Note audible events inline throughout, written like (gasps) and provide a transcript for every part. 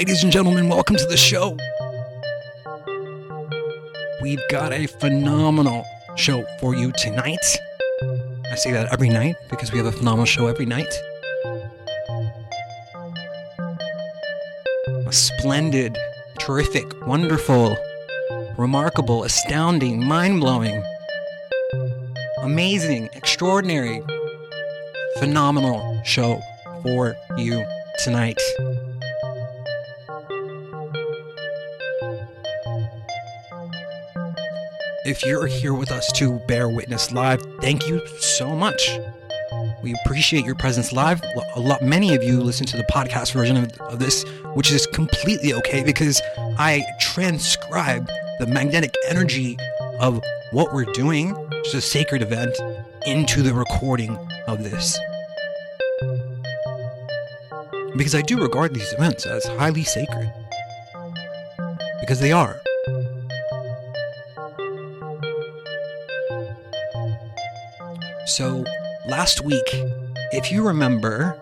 ladies and gentlemen. Welcome to the show. We've got a phenomenal show for you tonight. I say that every night because we have a phenomenal show every night. A splendid, terrific, wonderful, remarkable, astounding, mind blowing, amazing, extraordinary, phenomenal show for you tonight. If you're here with us to bear witness live, thank you so much. We appreciate your presence live. A lot, many of you listen to the podcast version of, of this, which is completely okay because I transcribe the magnetic energy of what we're doing, which is a sacred event, into the recording of this. Because I do regard these events as highly sacred. Because they are. So, last week, if you remember,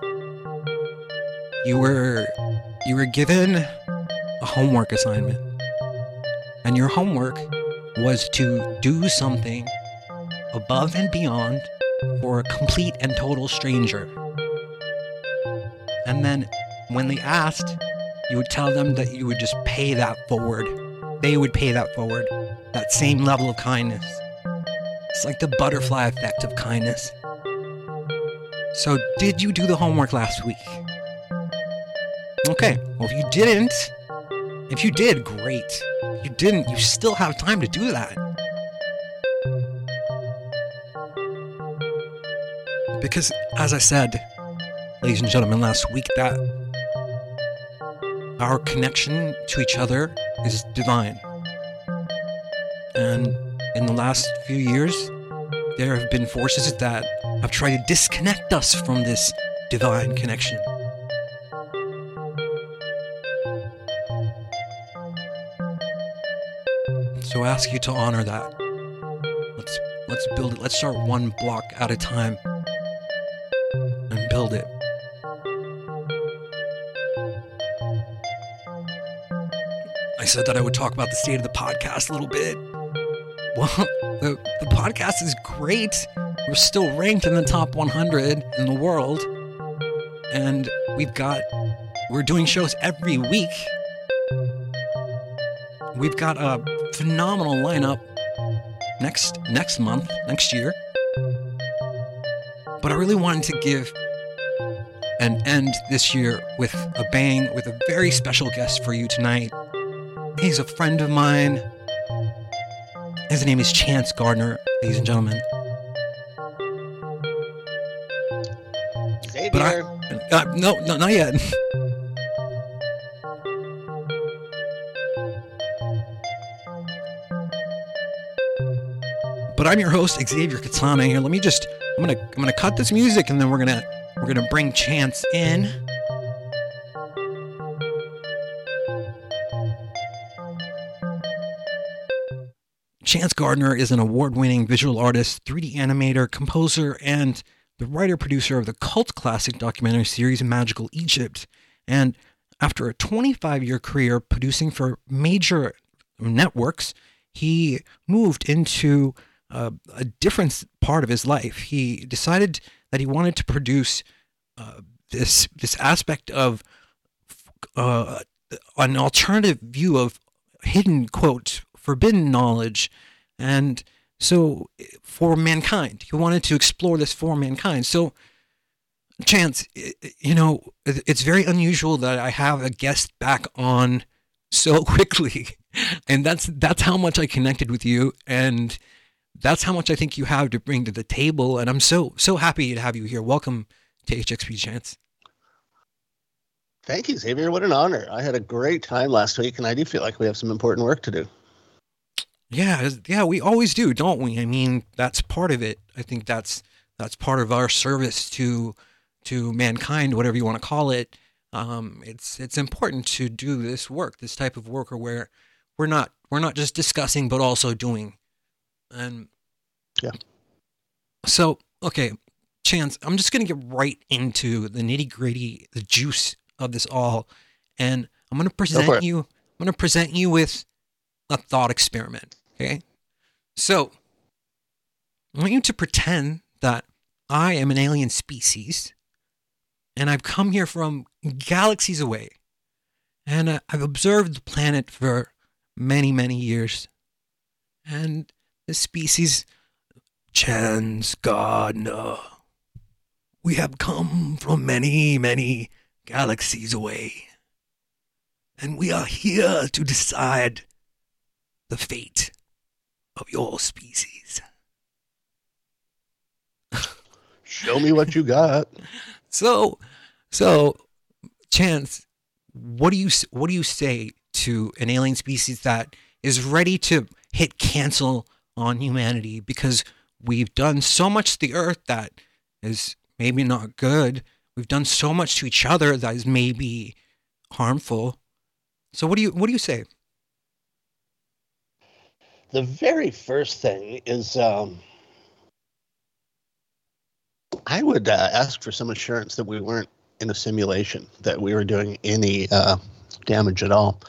you were you were given a homework assignment. And your homework was to do something above and beyond for a complete and total stranger. And then when they asked, you would tell them that you would just pay that forward. They would pay that forward. That same level of kindness. It's like the butterfly effect of kindness. So, did you do the homework last week? Okay, well, if you didn't, if you did, great. If you didn't, you still have time to do that. Because, as I said, ladies and gentlemen, last week, that our connection to each other is divine. Last few years, there have been forces that have tried to disconnect us from this divine connection. So I ask you to honor that. Let's let's build it. Let's start one block at a time and build it. I said that I would talk about the state of the podcast a little bit. (laughs) Well, the, the podcast is great. We're still ranked in the top 100 in the world. And we've got, we're doing shows every week. We've got a phenomenal lineup next next month, next year. But I really wanted to give an end this year with a bang with a very special guest for you tonight. He's a friend of mine. His name is Chance Gardner, ladies and gentlemen. Xavier. But I, uh, no, no, not yet. but I'm your host, Xavier Katana. Here, let me just, I'm gonna, I'm gonna cut this music, and then we're gonna, we're gonna bring Chance in. Chance Gardner is an award winning visual artist, 3D animator, composer, and the writer producer of the cult classic documentary series Magical Egypt. And after a 25 year career producing for major networks, he moved into uh, a different part of his life. He decided that he wanted to produce uh, this this aspect of uh, an alternative view of hidden quote forbidden knowledge, and so for mankind, he wanted to explore this for mankind. So, Chance, you know, it's very unusual that I have a guest back on so (laughs) quickly, and that's that's how much I connected with you, and that's how much I think you have to bring to the table. And I'm so so happy to have you here. Welcome to HXP Chance. Thank you, Xavier. What an honor. I had a great time last week, and I do feel like we have some important work to do. Yeah, yeah, we always do, don't we? I mean, that's part of it. I think that's that's part of our service to to mankind, whatever you want to call it. Um, it's it's important to do this work, this type of work, or where we're not we're not just discussing, but also doing. And yeah. So okay, Chance, I'm just gonna get right into the nitty gritty, the juice of this all, and I'm to present you. I'm going to present you with a thought experiment. Okay. So I want you to pretend that I am an alien species and I've come here from galaxies away. And uh, I've observed the planet for many, many years. And the species, Chance Gardner, we have come from many, many galaxies away. And we are here to decide the fate of your species. Show me what you got. (laughs) So, so, Chance, what do you what do you say to an alien species that is ready to hit cancel on humanity because we've done so much to the Earth that is maybe not good. We've done so much to each other that is maybe harmful. So, what do you what do you say? The very first thing is um, I would uh, ask for some assurance that we weren't in a simulation, that we were doing any uh, damage at all.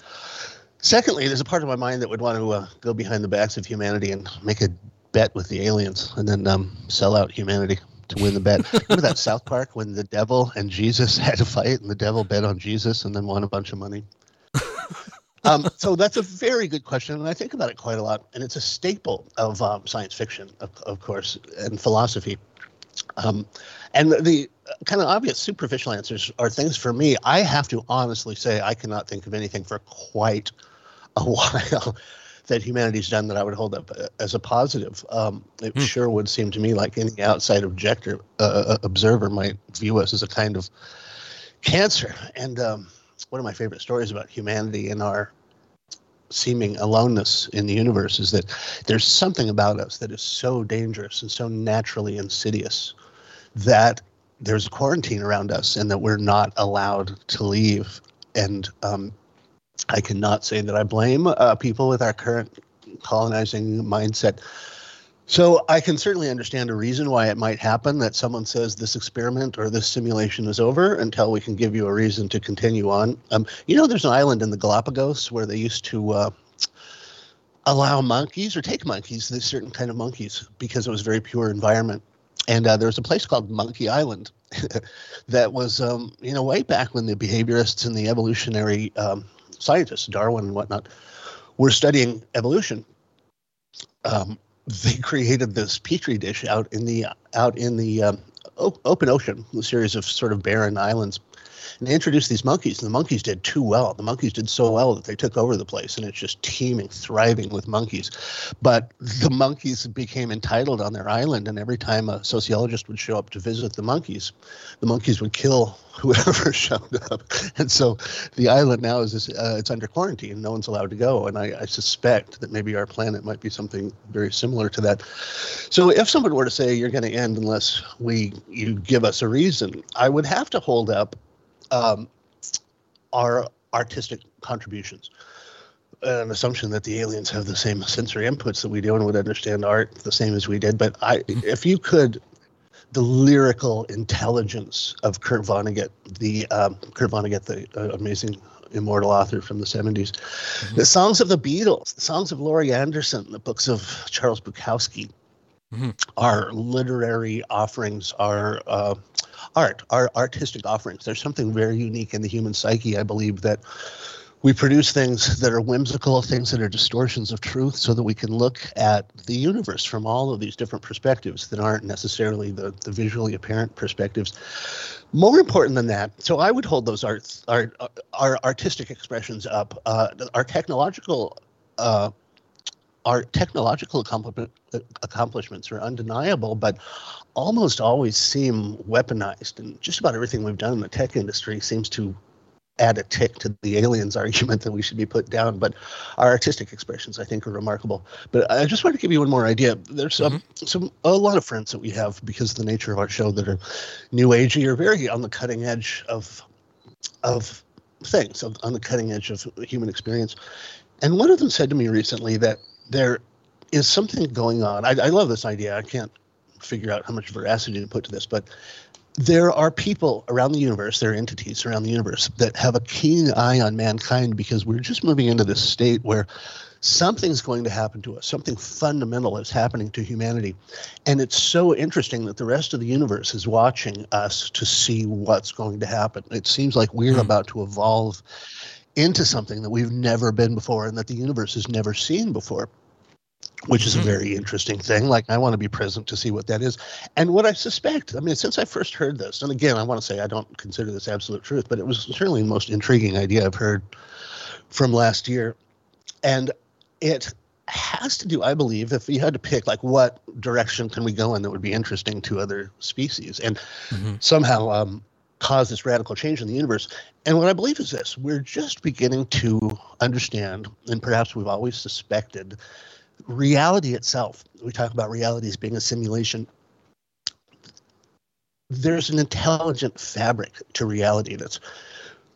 Secondly, there's a part of my mind that would want to uh, go behind the backs of humanity and make a bet with the aliens and then um, sell out humanity to win the bet. (laughs) Remember that South Park when the devil and Jesus (laughs) had a fight and the devil bet on Jesus and then won a bunch of money? Um, so that's a very good question, and I think about it quite a lot. And it's a staple of um, science fiction, of, of course, and philosophy. Um, and the, the kind of obvious superficial answers are things for me. I have to honestly say I cannot think of anything for quite a (laughs) while that humanity's done that I would hold up uh, as a positive. Um, it Hmm. sure would seem to me like any outside objector uh, observer might view us as a kind of cancer. And um, one of my favorite stories about humanity and our seeming aloneness in the universe is that there's something about us that is so dangerous and so naturally insidious that there's a quarantine around us and that we're not allowed to leave. And um, I cannot say that I blame uh, people with our current colonizing mindset. So I can certainly understand a reason why it might happen that someone says this experiment or this simulation is over until we can give you a reason to continue on. Um, you know, there's an island in the Galapagos where they used to uh, allow monkeys or take monkeys, this certain kind of monkeys, because it was very pure environment. And uh, there was a place called Monkey Island (laughs) that was, um, you know, way back when the behaviorists and the evolutionary um, scientists, Darwin and whatnot, were studying evolution. Um, they created this petri dish out in the out in the um, o- open ocean, a series of sort of barren islands, and they introduced these monkeys. And the monkeys did too well. The monkeys did so well that they took over the place, and it's just teeming, thriving with monkeys. But the monkeys became entitled on their island, and every time a sociologist would show up to visit the monkeys, the monkeys would kill (laughs) whoever (laughs) showed up. And so the island now is uh, it's under quarantine. No one's allowed to go. And I, I suspect that maybe our planet might be something very similar to that. So if someone were to say you're going to end unless we you give us a reason, I would have to hold up um, our artistic contributions. An assumption that the aliens have the same sensory inputs that we do and would understand art the same as we did. But I, if you could the lyrical intelligence of Kurt Vonnegut, the um, Kurt Vonnegut, the uh, amazing immortal author from the 70s. The songs of the Beatles, the songs of Laurie Anderson, the books of Charles Bukowski, Mhm. are literary offerings, are uh, art, are artistic offerings. There's something very unique in the human psyche, I believe, that we produce things that are whimsical, things that are distortions of truth, so that we can look at the universe from all of these different perspectives that aren't necessarily the, the visually apparent perspectives. More important than that, so I would hold those arts, art, our artistic expressions up. Uh, our technological, uh, our technological accomplishment, accomplishments are undeniable, but almost always seem weaponized. And just about everything we've done in the tech industry seems to add a tick to the aliens (laughs) argument that we should be put down. But our artistic expressions, I think, are remarkable. But I just want to give you one more idea. There's um, some a lot of friends that we have because of the nature of our show that are new agey or very on the cutting edge of of things, of, on the cutting edge of human experience. And one of them said to me recently that there is something going on. I, I love this idea. I can't figure out how much veracity to put to this, but there are people around the universe, there are entities around the universe that have a keen eye on mankind because we're just moving into this state where something's going to happen to us. Something fundamental is happening to humanity. And it's so interesting that the rest of the universe is watching us to see what's going to happen. It seems like we're mm. about to evolve into something that we've never been before and that the universe has never seen before which is a mm-hmm. very interesting thing. Like, I want to be present to see what that is. And what I suspect, I mean, since I first heard this, and again, I want to say I don't consider this absolute truth, but it was certainly the most intriguing idea I've heard from last year. And it has to do, I believe, if you had to pick, like, what direction can we go in that would be interesting to other species and mm-hmm. somehow um, cause this radical change in the universe. And what I believe is this we're just beginning to understand, and perhaps we've always suspected, reality itself. We talk about reality as being a simulation. There's an intelligent fabric to reality that's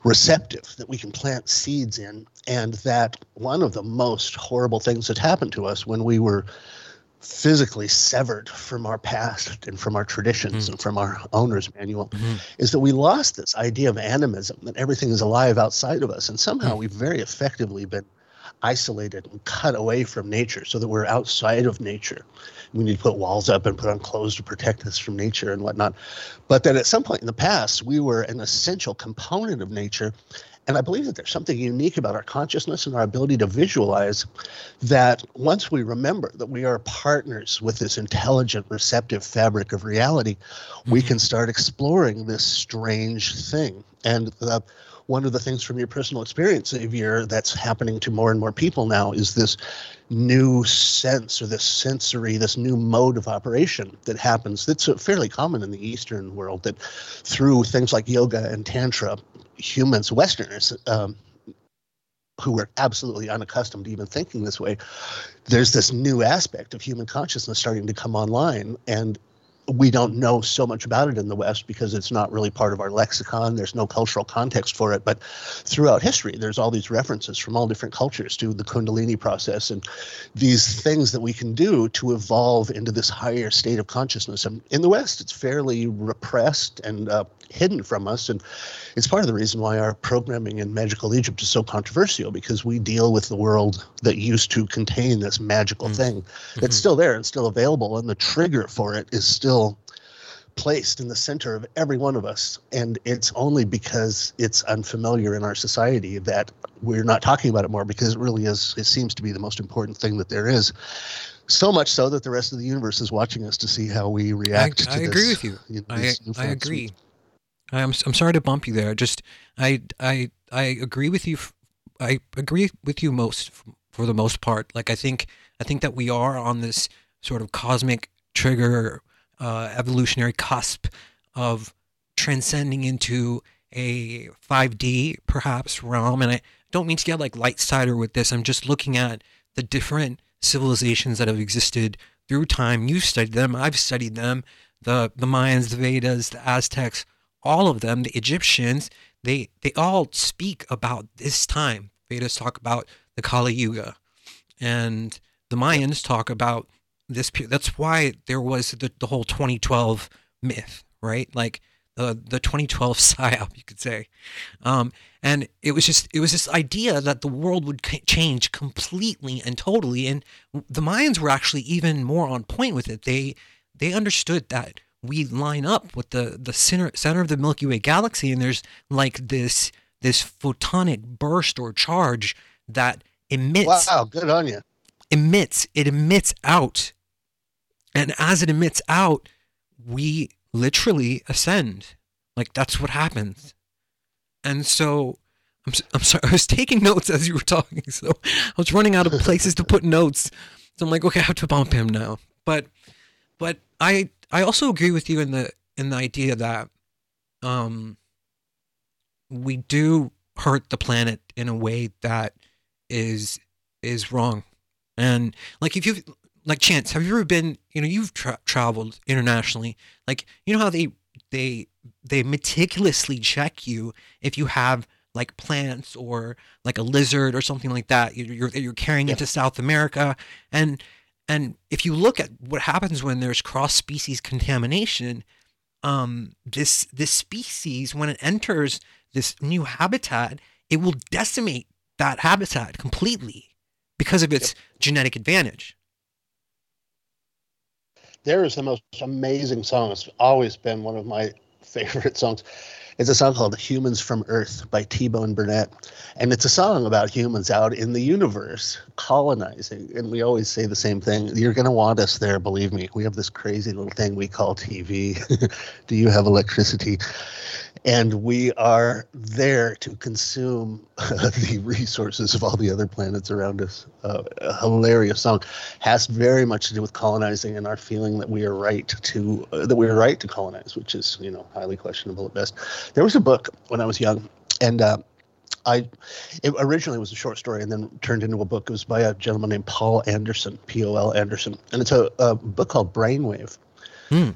receptive that we can plant seeds in and that one of the most horrible things that happened to us when we were physically severed from our past and from our traditions mm and from our owner's manual mm-hmm. is that we lost this idea of animism that everything is alive outside of us and somehow mm we've very effectively been isolated and cut away from nature so that we're outside of nature. We need to put walls up and put on clothes to protect us from nature and whatnot. But that at some point in the past, we were an essential component of nature. And I believe that there's something unique about our consciousness and our ability to visualize that once we remember that we are partners with this intelligent, receptive fabric of reality, mm-hmm. we can start exploring this strange thing. And the one of the things from your personal experience, Xavier, that's happening to more and more people now is this new sense or this sensory, this new mode of operation that happens that's fairly common in the Eastern world that through things like yoga and Tantra, humans, Westerners, um, who were absolutely unaccustomed to even thinking this way, there's this new aspect of human consciousness starting to come online. And we don't know so much about it in the West because it's not really part of our lexicon. There's no cultural context for it. But throughout history, there's all these references from all different cultures to the Kundalini process and these things that we can do to evolve into this higher state of consciousness. And in the West, it's fairly repressed and uh, hidden from us. And it's part of the reason why our programming in Magical Egypt is so controversial because we deal with the world that used to contain this magical mm. thing. Mm-hmm. It's still there and still available. And the trigger for it is still placed in the center of every one of us. And it's only because it's unfamiliar in our society that we're not talking about it more because it really is, it seems to be the most important thing that there is so much so that the rest of the universe is watching us to see how we react. I, I agree with you. you know, I, I agree. I'm I'm sorry to bump you there. Just I I I agree with you. I agree with you most for the most part. Like I think I think that we are on this sort of cosmic trigger, uh, evolutionary cusp of transcending into a 5D perhaps realm. And I don't mean to get like light sider with this. I'm just looking at the different civilizations that have existed through time. You've studied them. I've studied them. The the Mayans, the Vedas, the Aztecs all of them, the Egyptians, they they all speak about this time. Vedas talk about the Kali Yuga, and the Mayans talk about this. Period. That's why there was the, the whole 2012 myth, right? Like the the 2012 (laughs) psyop, you could say. Um, and it was just it was this idea that the world would change completely and totally. And the Mayans were actually even more on point with it. They they understood that we line up with the the center center of the Milky Way galaxy, and there's like this this photonic burst or charge that emits. Wow, good on you. Emits it emits out, and as it emits out, we literally ascend. Like that's what happens. And so I'm I'm sorry. (laughs) I was taking notes as you were talking, so I was running out of places to put notes. So I'm like, okay, I have to bump him now. But but I I also agree with you in the in the idea that um we do hurt the planet in a way that is is wrong. And like if you like chance have you ever been you know you've tra- traveled internationally like you know how they they they meticulously check you if you have like plants or like a lizard or something like that you're you're, you're carrying yeah. to South America and and if you look at what happens when there's cross species contamination, um, this this species when it enters this new habitat, it will decimate that habitat completely because of its yep. genetic advantage. There is the most amazing song. It's always been one of my (laughs) favorite songs. It's a song called Humans from Earth by T Bone Burnett. And it's a song about humans out in the universe colonizing. And we always say the same thing you're going to want us there, believe me. We have this crazy little thing we call TV. (laughs) Do you have electricity? And we are there to consume (laughs) the resources of all the other planets around us. Uh, a hilarious song has very much to do with colonizing and our feeling that we are right to uh, that we are right to colonize, which is you know highly questionable at best. There was a book when I was young, and. Uh, I it originally was a short story and then turned into a book. It was by a gentleman named Poul Anderson, P O L Anderson, and it's a, a book called Brainwave. Hmm.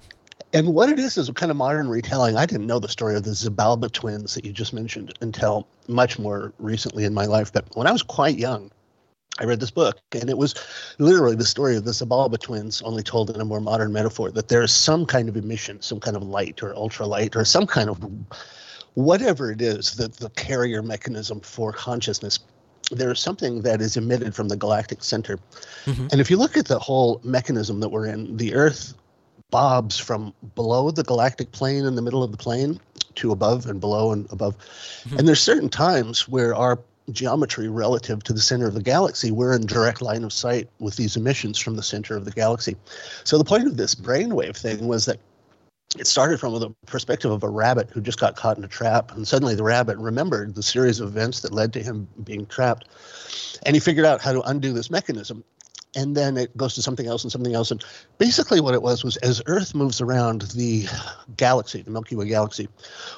And what it is is a kind of modern retelling. I didn't know the story of the Xibalba twins that you just mentioned until much more recently in my life. But when I was quite young, I read this book, and it was literally the story of the Xibalba twins, only told in a more modern metaphor that there is some kind of emission, some kind of light or ultralight, or some kind of whatever it is that the carrier mechanism for consciousness there is something that is emitted from the galactic center. Mm-hmm. And if you look at the whole mechanism that we're in, the Earth bobs from below the galactic plane in the middle of the plane to above and below and above. Mm-hmm. And there's certain times where our geometry relative to the center of the galaxy, we're in direct line of sight with these emissions from the center of the galaxy. So the point of this brainwave thing was that it started from the perspective of a rabbit who just got caught in a trap and suddenly the rabbit remembered the series of events that led to him being trapped and he figured out how to undo this mechanism and then it goes to something else and something else. And basically, what it was was as Earth moves around the galaxy, the Milky Way galaxy,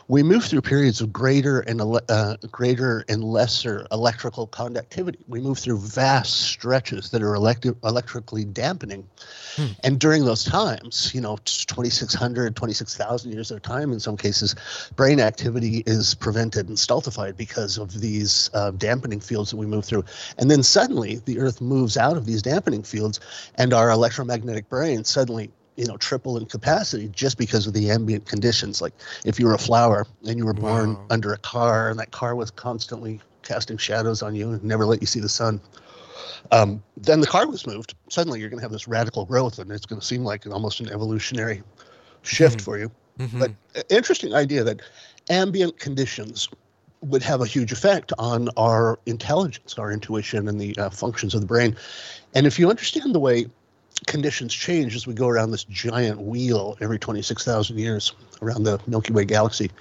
we move through periods of greater and uh, greater and lesser electrical conductivity. We move through vast stretches that are electric, electrically dampening. Hmm. And during those times, you know, 2,600, 26,000 years at a time in some cases, brain activity is prevented and stultified because of these uh, dampening fields that we move through. And then suddenly, the Earth moves out of these dampening happening fields, and our electromagnetic brain suddenly you know triple in capacity just because of the ambient conditions like if you were a flower and you were born wow. under a car and that car was constantly casting shadows on you and never let you see the sun um, then the car was moved suddenly you're going to have this radical growth and it's going to seem like almost an evolutionary shift mm-hmm. for you mm-hmm. but uh, interesting idea that ambient conditions would have a huge effect on our intelligence, our intuition, and the uh, functions of the brain. And if you understand the way conditions change as we go around this giant wheel every 26,000 years around the Milky Way galaxy,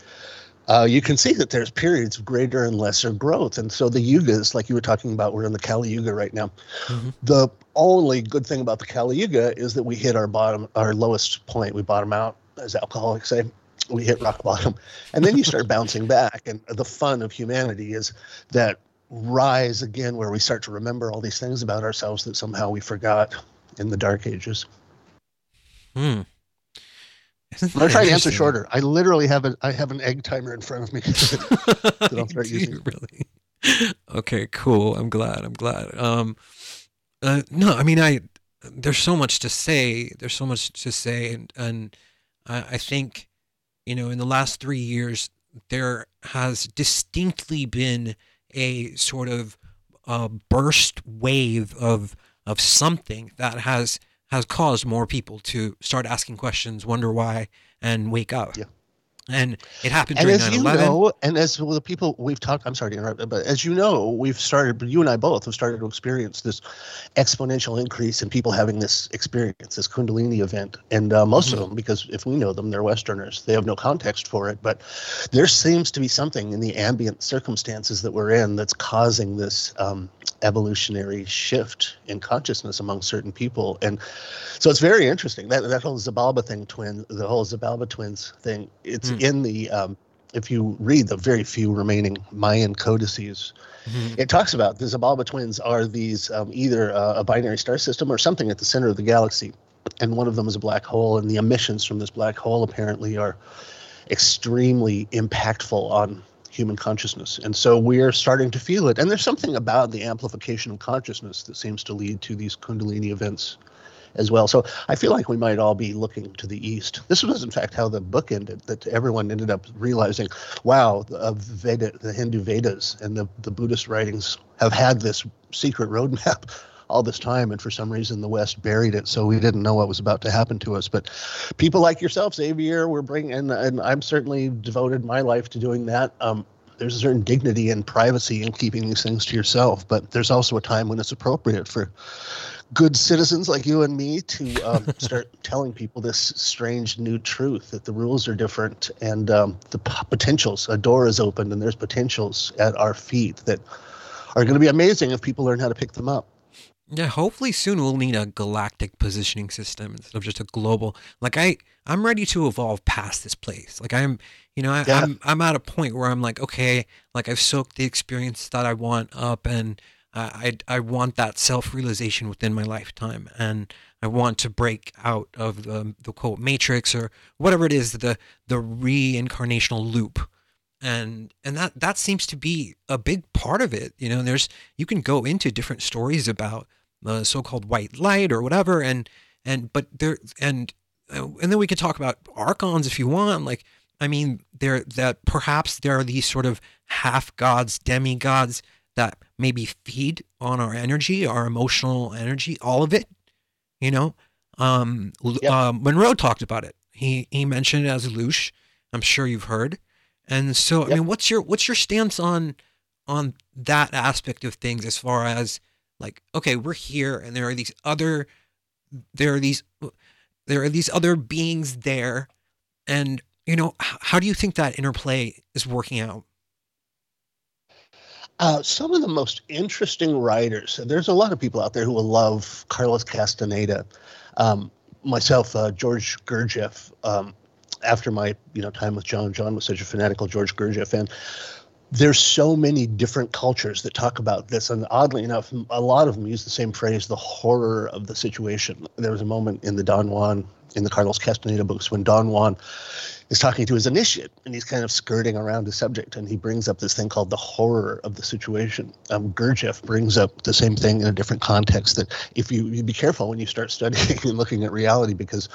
uh, you can see that there's periods of greater and lesser growth. And so the yugas, like you were talking about, we're in the Kali Yuga right now. Mm-hmm. The only good thing about the Kali Yuga is that we hit our bottom, our lowest point. We bottom out, as alcoholics say we hit rock bottom and then you start (laughs) bouncing back and the fun of humanity is that rise again where we start to remember all these things about ourselves that somehow we forgot in the dark ages hmm I'm gonna try to answer shorter. I literally have a I have an egg timer in front of me (laughs) that (laughs) I'll start using. Really? Okay, cool. I'm glad. I'm glad. Um, uh, no, I mean, I there's so much to say. There's so much to say, and and I, I think you know, in the last three years, there has distinctly been a sort of uh, burst wave of of something that has has caused more people to start asking questions, wonder why, and wake up. Yeah and it happened and as 9/11. you know, and as the people we've talked, I'm sorry to interrupt, but as you know, we've started. You and I both have started to experience this exponential increase in people having this experience, this Kundalini event, and uh, most mm-hmm. of them, because if we know them, they're Westerners. They have no context for it, but there seems to be something in the ambient circumstances that we're in that's causing this um, evolutionary shift in consciousness among certain people, and so it's very interesting that that whole Xibalba thing, twin, the whole Xibalba twins thing. It's mm in the um, if you read the very few remaining Mayan codices, mm-hmm. it talks about the Xibalba twins are these um, either uh, a binary star system or something at the center of the galaxy, and one of them is a black hole, and the emissions from this black hole apparently are extremely impactful on human consciousness. And so we're starting to feel it. And there's something about the amplification of consciousness that seems to lead to these Kundalini events as well. So I feel like we might all be looking to the east. This was, in fact, how the book ended. That everyone ended up realizing, wow, the Veda, the Hindu Vedas and the the Buddhist writings have had this secret roadmap (laughs) all this time, and for some reason the West buried it, so we didn't know what was about to happen to us. But people like yourself, Xavier, we're bringing, and, and I'm certainly devoted my life to doing that. Um, there's a certain dignity and privacy in keeping these things to yourself, but there's also a time when it's appropriate for good citizens like you and me to um, (laughs) start telling people this strange new truth that the rules are different and um, the p- potentials. A door is opened and there's potentials at our feet that are going to be amazing if people learn how to pick them up. Yeah, hopefully soon we'll need a galactic positioning system instead of just a global. Like I, I'm ready to evolve past this place. Like I'm, you know, I, yeah. I'm, I'm at a point where I'm like, okay, like I've soaked the experience that I want up, and I, I, want that self-realization within my lifetime, and I want to break out of the, the quote matrix or whatever it is, the the reincarnational loop. And and that that seems to be a big part of it you know? There's you can go into different stories about the so-called white light or whatever and and but there and uh, and then we could talk about archons if you want like i mean there that perhaps there are these sort of half gods demigods that maybe feed on our energy our emotional energy all of it you know? Um yep. uh, monroe talked about it. He he mentioned it as loosh i'm sure you've heard. And so yep. i mean what's your what's your stance on on that aspect of things as far as like okay we're here and there are these other there are these there are these other beings there. And you know how do you think that interplay is working out uh, some of the most interesting writers there's a lot of people out there who will love carlos castaneda. Um, myself uh, george gurdjieff um, after my you know time with john john was such a fanatical george gurdjieff fan there's so many different cultures that talk about this and oddly enough a lot of them use the same phrase the horror of the situation. There was a moment in the don juan in the carlos castaneda books when don juan is talking to his initiate and he's kind of skirting around the subject and he brings up this thing called the horror of the situation. Um, gurdjieff brings up the same thing in a different context that if you, you be careful when you start studying (laughs) and looking at reality because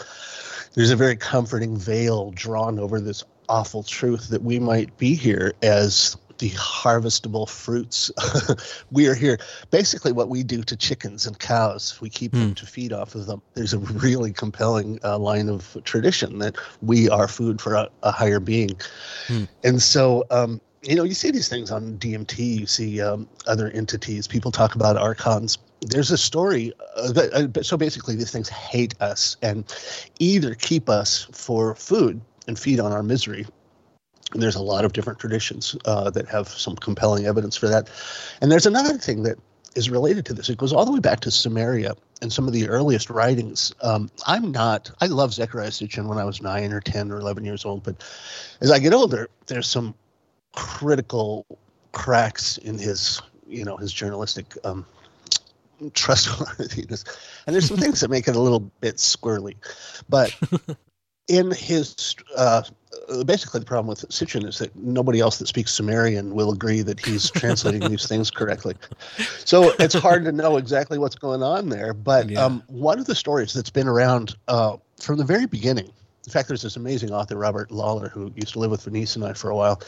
there's a very comforting veil drawn over this awful truth that we might be here as the harvestable fruits. (laughs) we are here. Basically, what we do to chickens and cows, we keep mm. them hmm. to feed off of them. There's a really compelling uh, line of tradition that we are food for a, a higher being. Mm. And so, um, you know, you see these things on DMT, you see um, other entities, people talk about archons. There's a story. Uh, that, uh, so basically, these things hate us and either keep us for food and feed on our misery there's a lot of different traditions uh, that have some compelling evidence for that. And there's another thing that is related to this. It goes all the way back to Sumeria and some of the earliest writings. Um, I'm not, I love Zecharia Sitchin when I was nine or 10 or 11 years old, but as I get older, there's some critical cracks in his, you know, his journalistic um, trustworthiness. And there's some things that make it a little bit squirrely. But (laughs) in his uh, basically the problem with Sitchin is that nobody else that speaks Sumerian will agree that he's translating these things correctly. So it's hard to know exactly what's going on there. But yeah. um, one of the stories that's been around uh, from the very beginning. In fact, there's this amazing author, Robert Lawlor, who used to live with Venice and I for a while.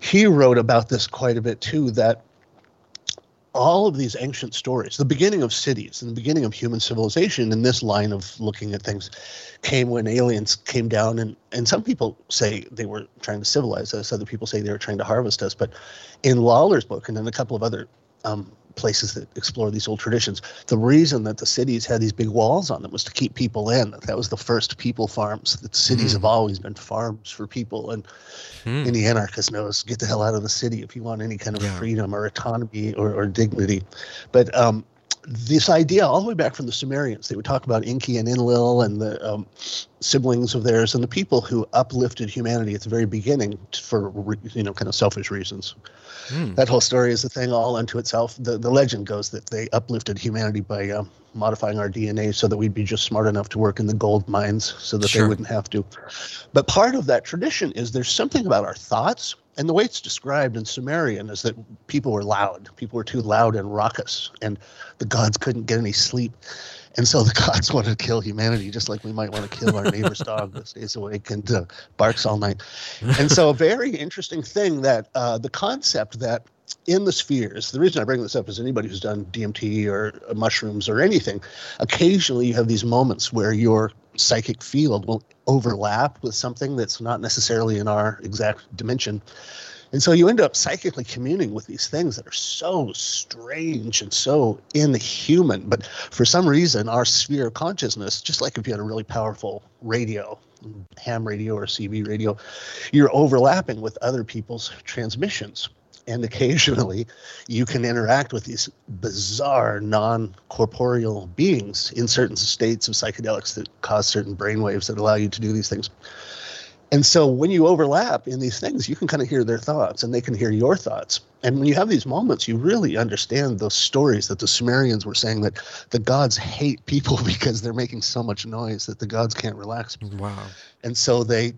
He wrote about this quite a bit too. That all of these ancient stories, the beginning of cities and the beginning of human civilization in this line of looking at things, came when aliens came down. And, and some people say they were trying to civilize us, other people say they were trying to harvest us. But in Lawlor's book and in a couple of other um, places that explore these old traditions. The reason that the cities had these big walls on them was to keep people in. That was the first people farms. That cities mm. have always been farms for people. And mm. any anarchist knows get the hell out of the city if you want any kind of yeah. freedom or autonomy or, or dignity. But um, this idea, all the way back from the Sumerians, they would talk about Enki and Enlil and the um, siblings of theirs and the people who uplifted humanity at the very beginning for you know kind of selfish reasons. Mm. That whole story is a thing all unto itself. The the legend goes that they uplifted humanity by uh, modifying our DNA so that we'd be just smart enough to work in the gold mines so that sure. they wouldn't have to. But part of that tradition is there's something about our thoughts And the way it's described in Sumerian is that people were loud. People were too loud and raucous, and the gods couldn't get any sleep. And so the (laughs) gods wanted to kill humanity, just like we might want to kill our neighbor's (laughs) dog that stays awake and uh, barks all night. And so, a very interesting thing that uh, the concept that in the spheres, the reason I bring this up is anybody who's done DMT or mushrooms or anything, occasionally you have these moments where your psychic field will overlap with something that's not necessarily in our exact dimension. And so you end up psychically communing with these things that are so strange and so inhuman. But for some reason, our sphere of consciousness, just like if you had a really powerful radio, ham radio or CB radio, you're overlapping with other people's transmissions and occasionally you can interact with these bizarre non-corporeal beings in certain states of psychedelics that cause certain brain waves that allow you to do these things. And so when you overlap in these things you can kind of hear their thoughts and they can hear your thoughts. And when you have these moments you really understand those stories that the sumerians were saying that the gods hate people (laughs) because they're making so much noise that the gods can't relax. Wow. And so they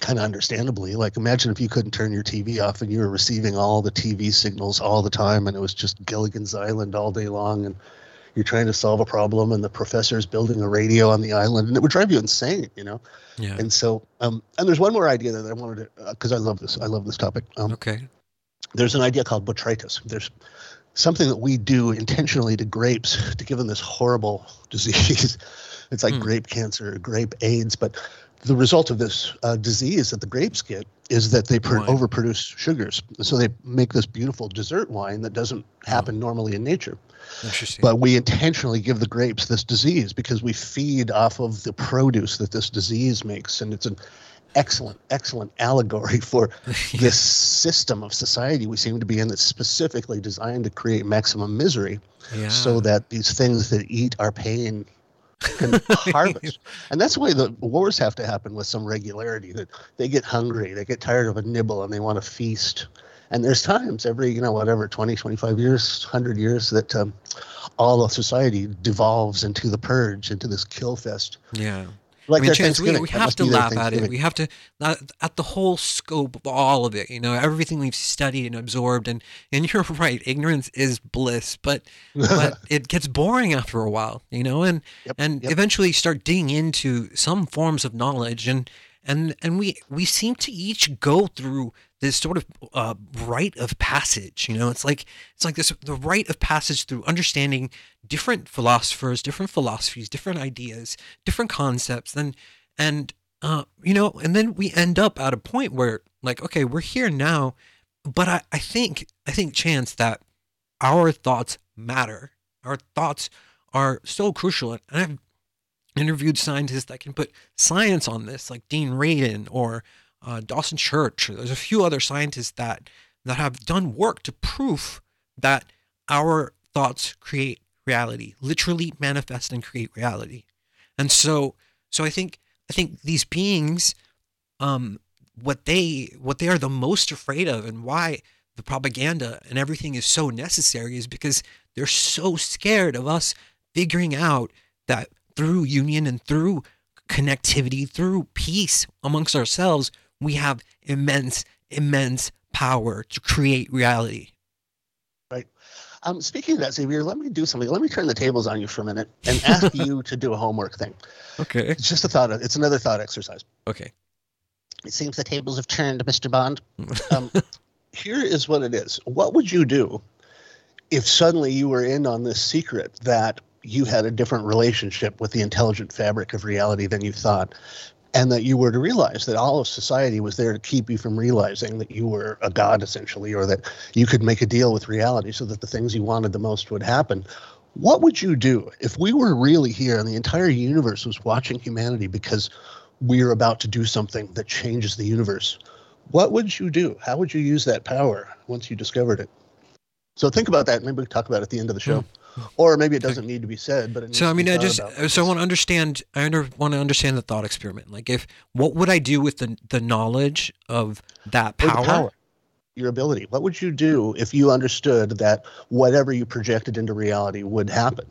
kind of understandably like imagine if you couldn't turn your tv off and you were receiving all the tv signals all the time and it was just gilligan's island all day long and you're trying to solve a problem and the professor's building a radio on the island and it would drive you insane you know? Yeah. And so um and there's one more idea that i wanted to because i love this i love this topic um, okay. there's an idea called botrytis. There's something that we do intentionally to grapes to give them this horrible (laughs) disease. It's like Hmm. grape cancer grape aids but the result of this uh, disease that the grapes get is that they pr- overproduce sugars. So they make this beautiful dessert wine that doesn't Oh. happen normally in nature. interesting But we intentionally give the grapes this disease because we feed off of the produce that this disease makes. And it's an excellent, excellent allegory for (laughs) this system of society we seem to be in that's specifically designed to create maximum misery yeah so that these things that eat our pain can (laughs) harvest. And that's why the wars have to happen with some regularity. That they get hungry, they get tired of a nibble, and they want to feast. And there's times every, you know, whatever, 20, 25 years, 100 years, that um, all of society devolves into the purge, into this kill fest. yeah Like I mean, Chance, we, we have to laugh at it. We have to at, the whole scope of all of it. You know, everything we've studied and absorbed. And and (laughs) you're right, ignorance is bliss, but but (laughs) it gets boring after a while. You know, and Yep, and yep. eventually start digging into some forms of knowledge, and and and we we seem to each go through this sort of uh, rite of passage. You know, it's like it's like this the rite of passage through understanding different philosophers, different philosophies, different ideas, different concepts, and and uh, you know, and then we end up at a point where like, okay, we're here now, but I, I think I think chance that our thoughts matter. Our thoughts are so crucial, and I've interviewed scientists that can put science on this, like Dean Radin or uh, Dawson Church. There's a few other scientists that that have done work to prove that our thoughts create reality, literally manifest and create reality. And so, so I think I think these beings, um, what they what they are the most afraid of, and why the propaganda and everything is so necessary, is because they're so scared of us figuring out that through union and through connectivity, through peace amongst ourselves, we have immense, immense power to create reality. Right. Um, speaking of that, Xavier, let me do something. Let me turn the tables on you for a minute and (laughs) ask you to do a homework thing. Okay. It's just a thought. It's another thought exercise. Okay. It seems the tables have turned, Mr. Bond. (laughs) Um, here is what it is. What would you do if suddenly you were in on this secret that you had a different relationship with the intelligent fabric of reality than you thought? And that you were to realize that all of society was there to keep you from realizing that you were a god, essentially, or that you could make a deal with reality so that the things you wanted the most would happen. What would you do if we were really here and the entire universe was watching humanity because we are about to do something that changes the universe? What would you do? How would you use that power once you discovered it? So think about that. Maybe we can talk about it at the end of the show. Hmm. Or maybe it doesn't need to be said, but it needs So I to be mean, I just about. so I want to understand. I under, want to understand the thought experiment. Like, if what would I do with the the knowledge of that the power? your ability. What would you do if you understood that whatever you projected into reality would happen?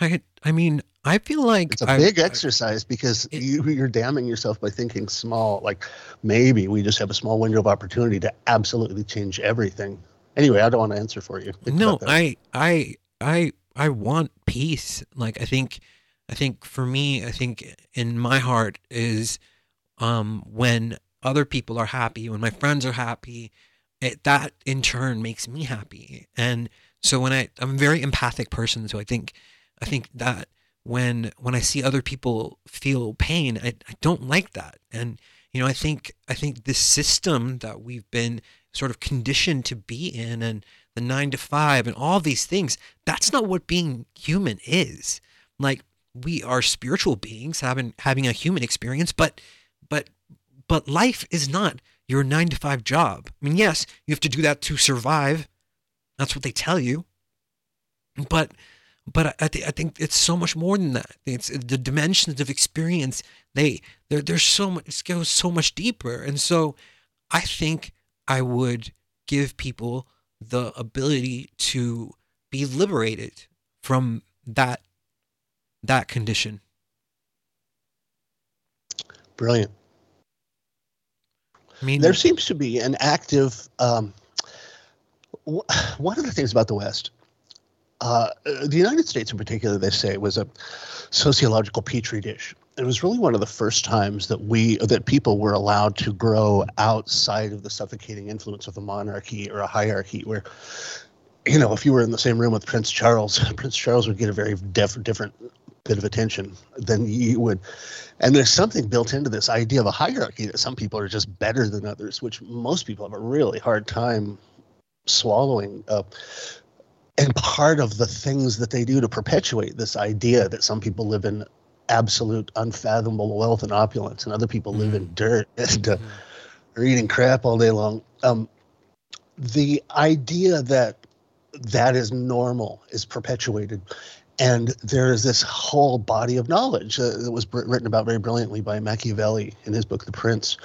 I I mean, I feel like It's a big I- exercise because It- you, you're damning yourself by thinking small. Like maybe we just have a small window of opportunity to absolutely change everything. Anyway, I don't want to answer for you. No i i i i want peace. Like i think i think for me i think in my heart is um when other people are happy when my friends are happy it, that in turn makes me happy. And so when i i'm a very empathic person so i think i think that when when i see other people feel pain i, I don't like that. And you know i think i think this system that we've been sort of conditioned to be in and the nine to five and all these things that's not what being human is. Like we are spiritual beings having having a human experience but but but life is not your nine to five job. I mean yes you have to do that to survive. That's what they tell you. But but I, thi- I think it's so much more than that. It's the dimensions of experience they there there's so much it goes so much deeper. And so i think i would give people the ability to be liberated from that that condition Brilliant. i mean There seems to be an active. Um, w- one of the things about the West, uh, the United States in particular, they say was a sociological petri dish. It was really one of the first times that we that people were allowed to grow outside of the suffocating influence of a monarchy or a hierarchy, where you know if you were in the same room with Prince Charles, (laughs) Prince Charles would get a very def- different bit of attention than you would and there's something built into this idea of a hierarchy that some people are just better than others, which most people have a really hard time swallowing. Uh, and part of the things that they do to perpetuate this idea that some people live in absolute unfathomable wealth and opulence, and other people live in dirt (laughs) and uh, are eating crap all day long. Um, the idea that that is normal is perpetuated and there is this whole body of knowledge uh, that was br- written about very brilliantly by Machiavelli in his book The Prince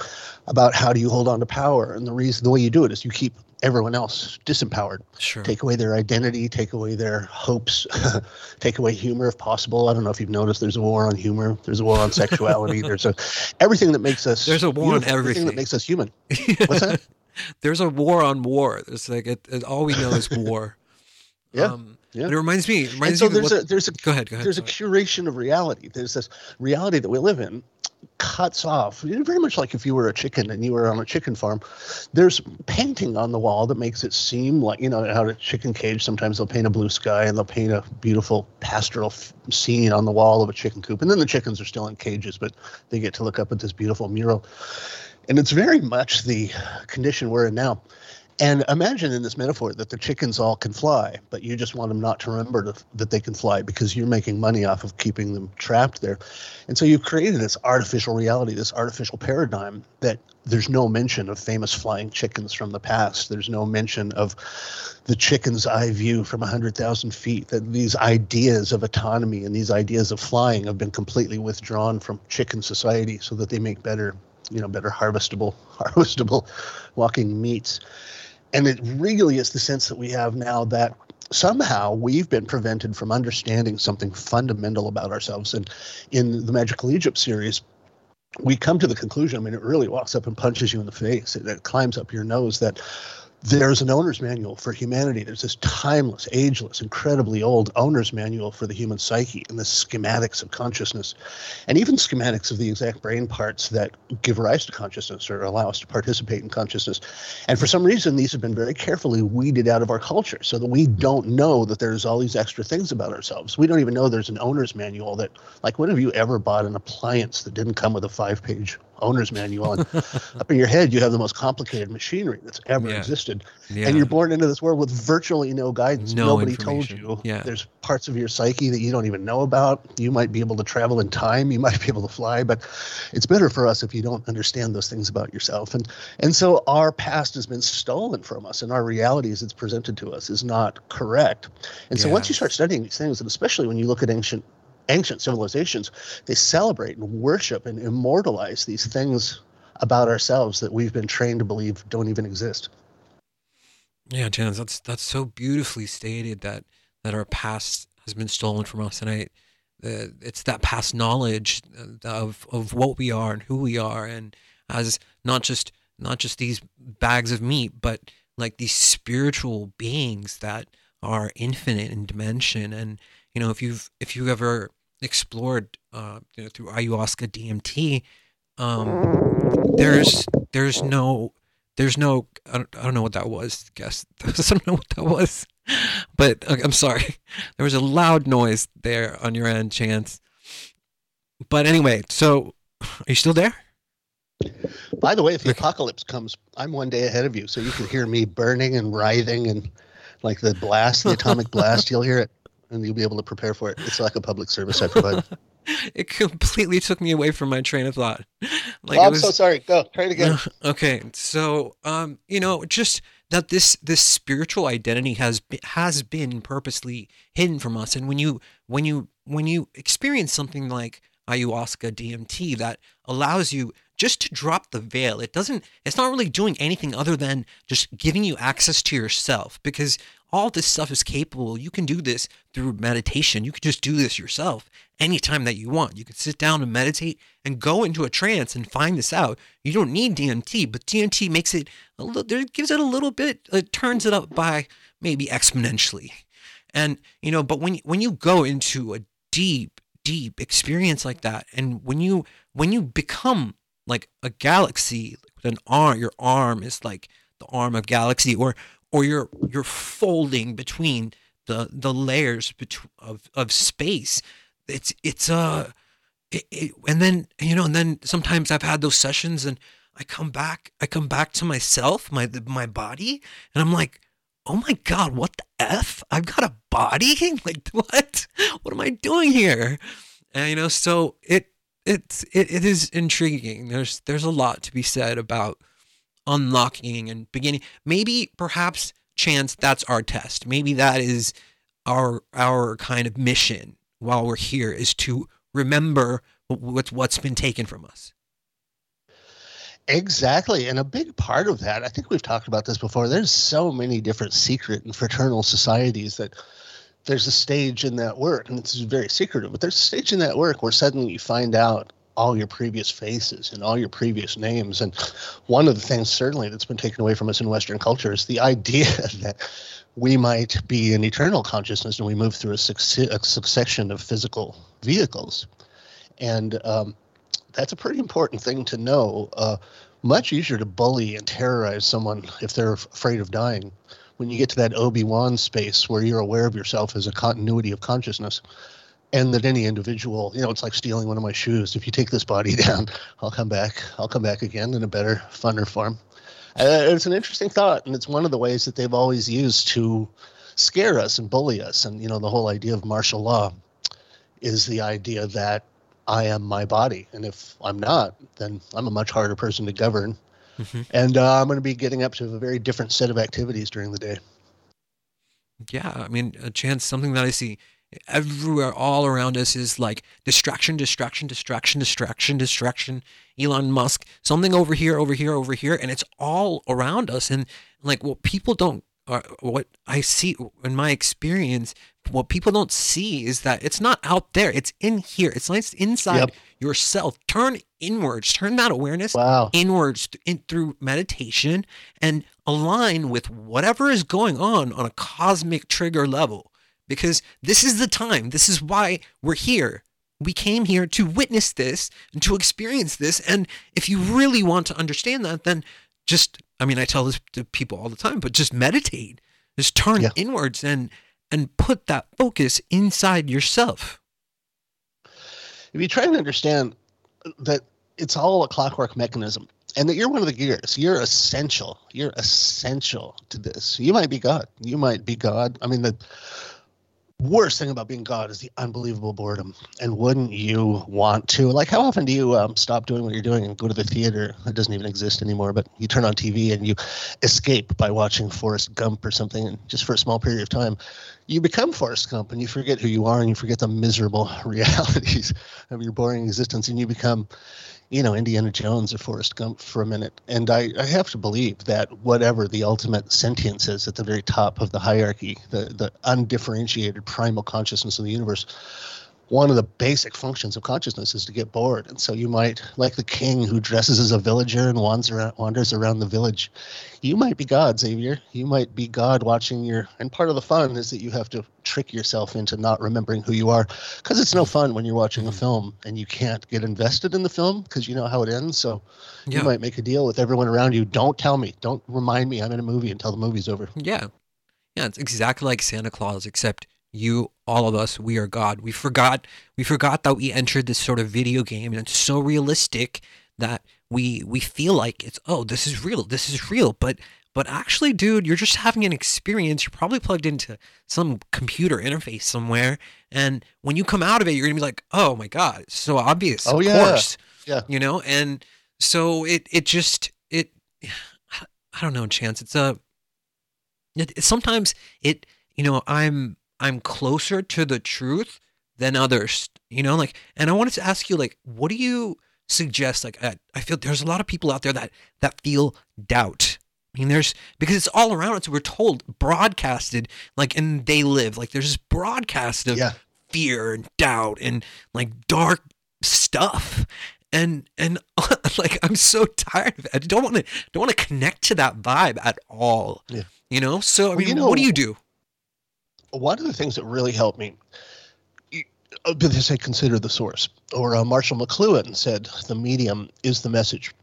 about how do you hold on to power and the reason the way you do it is you keep everyone else disempowered sure take away their identity take away their hopes (laughs) take away humor if possible i don't know if you've noticed there's a war on humor there's a war on sexuality (laughs) there's a everything that makes us There's a war on everything everything. that makes us human (laughs) what's that there's a war on war it's like it, it, all we know is war Yeah, um, yeah. but it reminds me it and so me there's what, a there's a go ahead go ahead there's a ahead. curation of reality. There's this reality that we live in cuts off very much like if you were a chicken and you were on a chicken farm there's painting on the wall that makes it seem like you know how a chicken cage sometimes they'll paint a blue sky and they'll paint a beautiful pastoral f- scene on the wall of a chicken coop. And then the chickens are still in cages but they get to look up at this beautiful mural. And it's very much the condition we're in now and imagine in this metaphor that the chickens all can fly, but you just want them not to remember that they can fly because you're making money off of keeping them trapped there. And so you've created this artificial reality, this artificial paradigm that there's no mention of famous flying chickens from the past. There's no mention of the chicken's eye view from 100,000 feet. That these ideas of autonomy and these ideas of flying have been completely withdrawn from chicken society so that they make better, you know, better harvestable, (laughs) harvestable walking meats. And it really is the sense that we have now that somehow we've been prevented from understanding something fundamental about ourselves. And in the Magical Egypt series, we come to the conclusion, I mean, it really walks up and punches you in the face. It, it climbs up your nose that there's an owner's manual for humanity. There's this timeless, ageless, incredibly old owner's manual for the human psyche and the schematics of consciousness, and even schematics of the exact brain parts that give rise to consciousness or allow us to participate in consciousness. And for some reason, these have been very carefully weeded out of our culture so that we don't know that there's all these extra things about ourselves. We don't even know there's an owner's manual that, like, when have you ever bought an appliance that didn't come with a five page owner's manual? And (laughs) up in your head, you have the most complicated machinery that's ever Yeah. existed yeah. and you're born into this world with virtually no guidance. No Nobody told you. Yeah. There's parts of your psyche that you don't even know about. You might be able to travel in time. You might be able to fly, but it's better for us if you don't understand those things about yourself. And and so our past has been stolen from us, and our reality as it's presented to us is not correct. And so once you start studying these things, and especially when you look at ancient ancient civilizations, they celebrate and worship and immortalize these things about ourselves that we've been trained to believe don't even exist. Yeah, Chance, that's that's so beautifully stated that that our past has been stolen from us, and I uh, it's that past knowledge of of what we are and who we are, and as not just not just these bags of meat, but like these spiritual beings that are infinite in dimension. And you know, if you've if you ever explored uh, you know, through ayahuasca DMT, um, there's there's no there's no I don't, I don't know what that was. Guess (laughs) I don't know what that was, but I'm sorry. (laughs) There was a loud noise there on your end, Chance. But anyway, so are you still there? By the way, if the apocalypse comes, I'm one day ahead of you, so you can hear me burning and writhing and like the blast, the atomic blast. You'll hear it, and you'll be able to prepare for it. It's like a public service I provide. (laughs) it completely took me away from my train of thought. (laughs) Like oh, I'm was, so sorry. Go try it again. (laughs) Okay, so um, you know, just that this this spiritual identity has been, has been purposely hidden from us, and when you when you when you experience something like ayahuasca DMT that allows you just to drop the veil. It doesn't, it's not really doing anything other than just giving you access to yourself because all this stuff is capable. You can do this through meditation. You can just do this yourself anytime that you want. You can sit down and meditate and go into a trance and find this out. You don't need DMT, but DMT makes it a little, gives it a little bit, it turns it up by maybe exponentially. And, you know, but when, when you go into a deep, deep experience like that, and when you, when you become like a galaxy an arm your arm is like the arm of galaxy or or you're you're folding between the the layers of of space. It's it's uh it, it, and then you know and then sometimes i've had those sessions and i come back i come back to myself my my body and i'm like oh my god what the f? I've got a body? (laughs) Like what? What am i doing here? And you know so it it's it, it is intriguing. There's there's a lot to be said about unlocking and beginning. Maybe perhaps chance that's our test. Maybe that is our our kind of mission while we're here is to remember what's what's been taken from us. Exactly. And a big part of that, I think we've talked about this before, there's so many different secret and fraternal societies that there's a stage in that work, and it's very secretive, but there's a stage in that work where suddenly you find out all your previous faces and all your previous names. And one of the things, certainly, that's been taken away from us in Western culture is the (laughs) idea that we might be an eternal consciousness and we move through a, a succession of physical vehicles. And um, that's a pretty important thing to know. Uh, much easier to bully and terrorize someone if they're afraid of dying when you get to that Obi-Wan space where you're aware of yourself as a continuity of consciousness and that any individual, you know, it's like stealing one of my shoes. If you take this body (laughs) down, I'll come back. I'll come back again in a better, funner form. Uh, it's an interesting thought, and it's one of the ways that they've always used to scare us and bully us. And you know, the whole idea of martial law is the idea that I am my body, and if I'm not, then I'm a much harder person to govern Mm-hmm. And uh, I'm going to be getting up to a very different set of activities during the day. Yeah, I mean, a chance, something that I see everywhere, all around us is like distraction, distraction, distraction, distraction, distraction. Elon Musk, something over here, over here, over here, and it's all around us. And like, what people don't, or what I see in my experience, what people don't see is that it's not out there; it's in here. It's like inside yep. yourself. Turn inwards. Turn that awareness wow. inwards in, through meditation and align with whatever is going on on a cosmic trigger level. Because this is the time. This is why we're here. We came here to witness this and to experience this. And if you really want to understand that, then just, I mean, I tell this to people all the time, but just meditate. Just turn yeah. inwards and and put that focus inside yourself. If you try and understand that it's all a clockwork mechanism and that you're one of the gears you're essential you're essential to this you might be god you might be god i mean the worst thing about being god is the unbelievable boredom. And wouldn't you want to? Like how often do you um, stop doing what you're doing and go to the theater it doesn't even exist anymore but you turn on tv and you escape by watching forrest gump or something and just for a small period of time you become Forrest Gump and you forget who you are and you forget the miserable (laughs) realities of your boring existence and you become, you know, Indiana Jones or Forrest Gump for a minute. And I, I have to believe that whatever the ultimate sentience is at the very top of the hierarchy, the, the undifferentiated primal consciousness of the universe, one of the basic functions of consciousness is to get bored. And so you might, like the king who dresses as a villager and wanders around, wanders around the village, you might be God, Xavier. You might be God watching your. And part of the fun is that you have to trick yourself into not remembering who you are, because it's no fun when you're watching a mm-hmm. film and you can't get invested in the film because you know how it ends. So Yeah. you might make a deal with everyone around you. Don't tell me. Don't remind me I'm in a movie until the movie's over. Yeah. Yeah, it's exactly like Santa Claus, except you, all of us, we are God. We forgot we forgot that we entered this sort of video game and it's so realistic that we we feel like it's oh, this is real, this is real. But but actually, dude, you're just having an experience. You're probably plugged into some computer interface somewhere. And when you come out of it, you're gonna be like, oh my God, it's so obvious. Oh, of yeah. course. Yeah. You know, and so it it just it (sighs) I don't know, Chance. It's a it, sometimes it you know i'm i'm closer to the truth than others you know like and i wanted to ask you like what do you suggest like I, I feel there's a lot of people out there that that feel doubt. I mean there's because it's all around us we're told broadcasted like and they live. Like there's this broadcast of Yeah. fear and doubt and like dark stuff. And and (laughs) like i'm so tired of it. I don't want to don't want to connect to that vibe at all. Yeah. you know? So i Well, mean you what do you do one of the things that really helped me, uh, they say consider the source. Or uh, Marshall McLuhan said the medium is the message.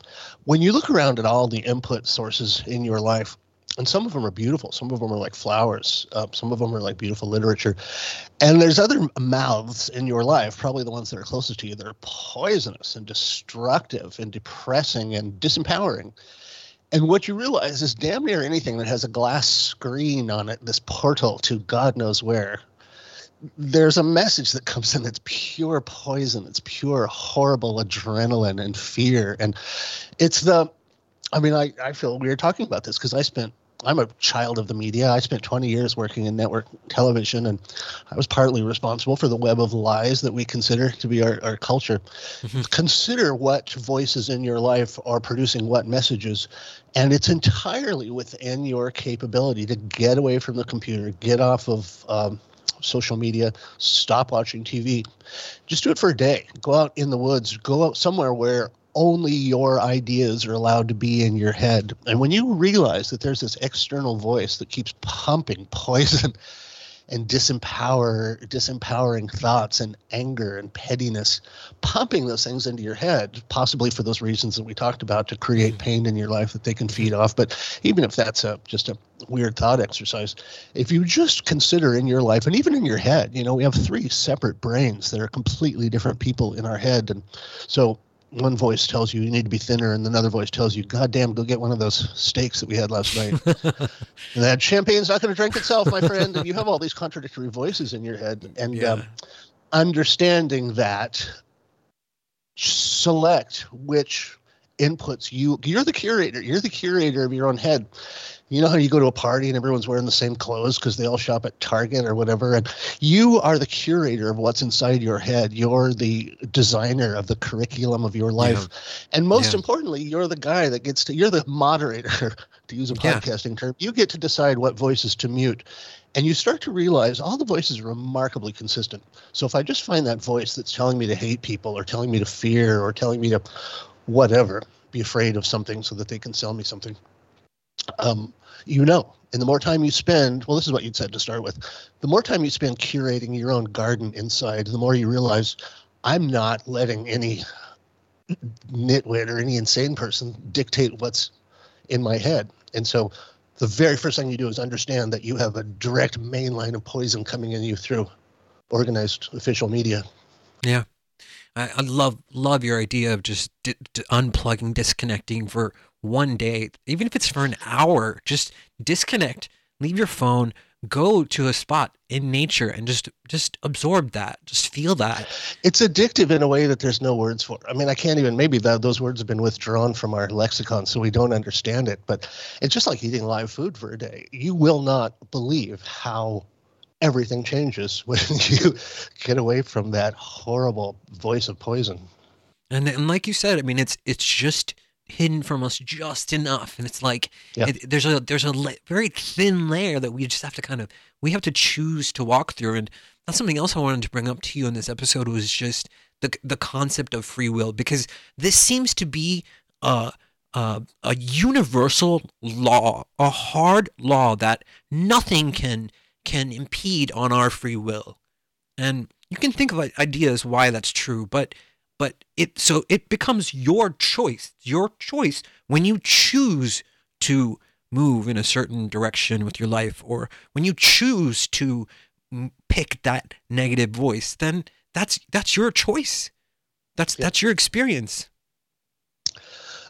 When you look around at all the input sources in your life, and some of them are beautiful, some of them are like flowers, uh, some of them are like beautiful literature, and there's other mouths in your life, probably the ones that are closest to you, that are poisonous and destructive and depressing and disempowering. And what you realize is damn near anything that has a glass screen on it, this portal to God knows where, there's a message that comes in that's pure poison. It's pure, horrible adrenaline and fear. And it's the, I mean, I, I feel weird talking about this because I spent, I'm a child of the media. I spent 20 years working in network television, and I was partly responsible for the web of lies that we consider to be our, our culture. Mhm. Consider what voices in your life are producing what messages, and it's entirely within your capability to get away from the computer, get off of um, social media, stop watching TV. Just do it for a day. Go out in the woods, go out somewhere where only your ideas are allowed to be in your head. And when you realize that there's this external voice that keeps pumping (laughs) poison and disempower disempowering thoughts and anger and pettiness pumping those things into your head possibly for those reasons that we talked about to create Mhm. pain in your life that they can feed off but even if that's a just a weird thought exercise if you just consider in your life and even in your head you know we have three separate brains that are completely different people in our head and so one voice tells you you need to be thinner and another voice tells you god damn go get one of those steaks that we had last night. (laughs) And that champagne's not going to drink itself my friend. And you have all these contradictory voices in your head. And yeah. um, understanding that select which inputs. You you're the curator. You're the curator of your own head. You know how you go to a party and everyone's wearing the same clothes because they all shop at target or whatever and you are the curator of what's inside your head. You're the designer of the curriculum of your life. And most Yeah. importantly you're the guy that gets to you're the moderator (laughs) to use a Yeah. podcasting term. You get to decide what voices to mute and you start to realize all the voices are remarkably consistent. So if i just find that voice that's telling me to hate people or telling me to fear or telling me to whatever be afraid of something so that they can sell me something. Um, you know and the more time you spend well this is what you'd said to start with the more time you spend curating your own garden inside the more you realize i'm not letting any nitwit or any insane person dictate what's in my head. And so the very first thing you do is understand that you have a direct main line of poison coming in you through organized official media I, I love love your idea of just di- unplugging, disconnecting for one day, even if it's for an hour. Just disconnect, leave your phone, go to a spot in nature, and just just absorb that, just feel that. it's addictive in a way that there's no words for. I mean, I can't even. Maybe that those words have been withdrawn from our lexicon, so we don't understand it. But it's just like eating live food for a day. You will not believe how everything changes (laughs) when you get away from that horrible voice of poison. And and like you said, I mean, it's it's just hidden from us just enough, and it's like Yeah. it, there's a there's a la- very thin layer that we just have to kind of we have to choose to walk through, and that's something else I wanted to bring up to you in this episode was just the the concept of free will because this seems to be a a, a universal law, a hard law that nothing can can impede on our free will. And you can think of ideas why that's true, but but it so it becomes your choice, your choice when you choose to move in a certain direction with your life or when you choose to pick that negative voice, then that's that's your choice. That's yeah. that's your experience.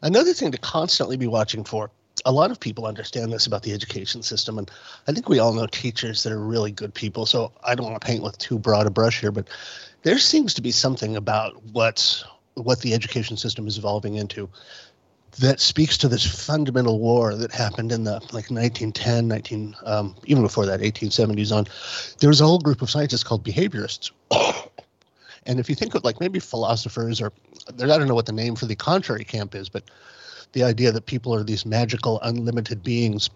Another thing to constantly be watching for. A lot of people understand this about the education system, and I think we all know teachers that are really good people. So I don't want to paint with too broad a brush here, but there seems to be something about what what the education system is evolving into that speaks to this fundamental war that happened in the like 1910 19 um, even before that 1870s on there was a whole group of scientists called behaviorists (coughs) and if you think of like maybe philosophers or i don't know what the name for the contrary camp is but the idea that people are these magical unlimited beings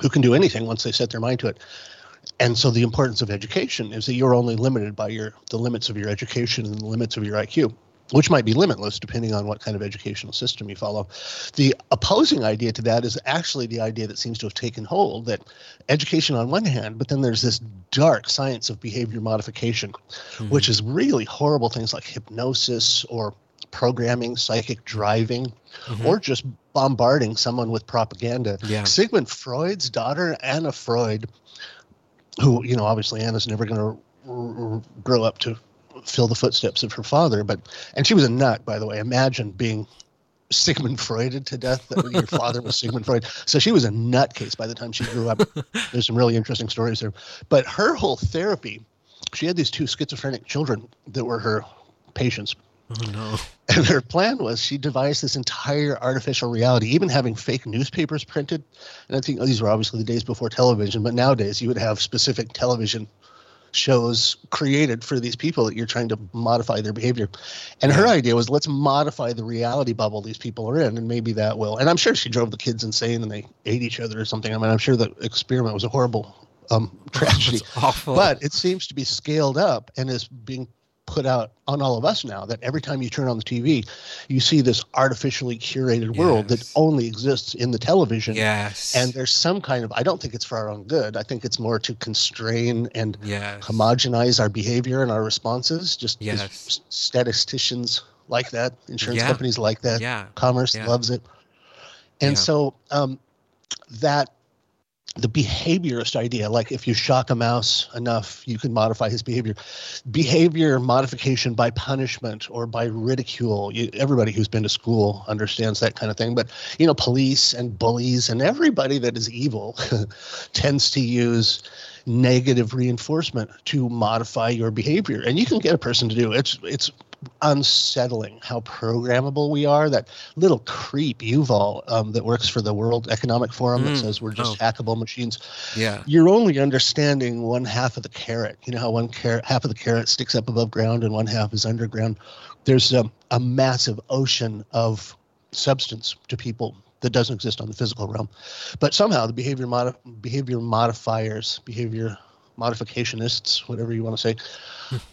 who can do anything once they set their mind to it and so the importance of education is that you're only limited by your the limits of your education and the limits of your iq which might be limitless depending on what kind of educational system you follow. The opposing idea to that is actually the idea that seems to have taken hold that education on one hand, but then there's this dark science of behavior modification, mm-hmm. which is really horrible things like hypnosis or programming, psychic driving, mm-hmm. or just bombarding someone with propaganda. Yeah. Sigmund Freud's daughter, Anna Freud, who, you know, obviously Anna's never going to r- r- grow up to fill the footsteps of her father. But and she was a nut, by the way. Imagine being Sigmund Freuded to death. That your father was Sigmund Freud. So she was a nutcase by the time she grew up. (laughs) There's some really interesting stories there. But her whole therapy, she had these two schizophrenic children that were her patients. Oh no. (laughs) And her plan was she devised this entire artificial reality, even having fake newspapers printed. And I think oh, these were obviously the days before television, but nowadays you would have specific television shows created for these people that you're trying to modify their behavior. And her idea was let's modify the reality bubble these people are in, and maybe that will. And I'm sure she drove the kids insane and they ate each other or something. I mean, I'm sure the experiment was a horrible um, (laughs) tragedy. awful. But it seems to be scaled up and is being put out on all of us now that every time you turn on the TV, you see this artificially curated world yes. that only exists in the television. Yes. And there's some kind of, I don't think it's for our own good. I think it's more to constrain and yes. homogenize our behavior and our responses. Just yes. statisticians like that, insurance yeah. companies like that, yeah. commerce yeah. loves it. And Yeah. so um, that the behaviorist idea, like if you shock a mouse enough, you can modify his behavior. Behavior modification by punishment or by ridicule. You, everybody who's been to school understands that kind of thing. But you know, police and bullies and everybody that is evil (laughs) tends to use negative reinforcement to modify your behavior, and you can get a person to do it. It's it's unsettling how programmable we are. That little creep Yuval um, that works for the World Economic Forum that Mm. says we're just Oh. hackable machines. Yeah. You're only understanding one half of the carrot. You know how one carrot, half of the carrot sticks up above ground and one half is underground. There's a, a massive ocean of substance to people that doesn't exist on the physical realm. But somehow the behavior modi- behavior modifiers, behavior modificationists, whatever you want to say,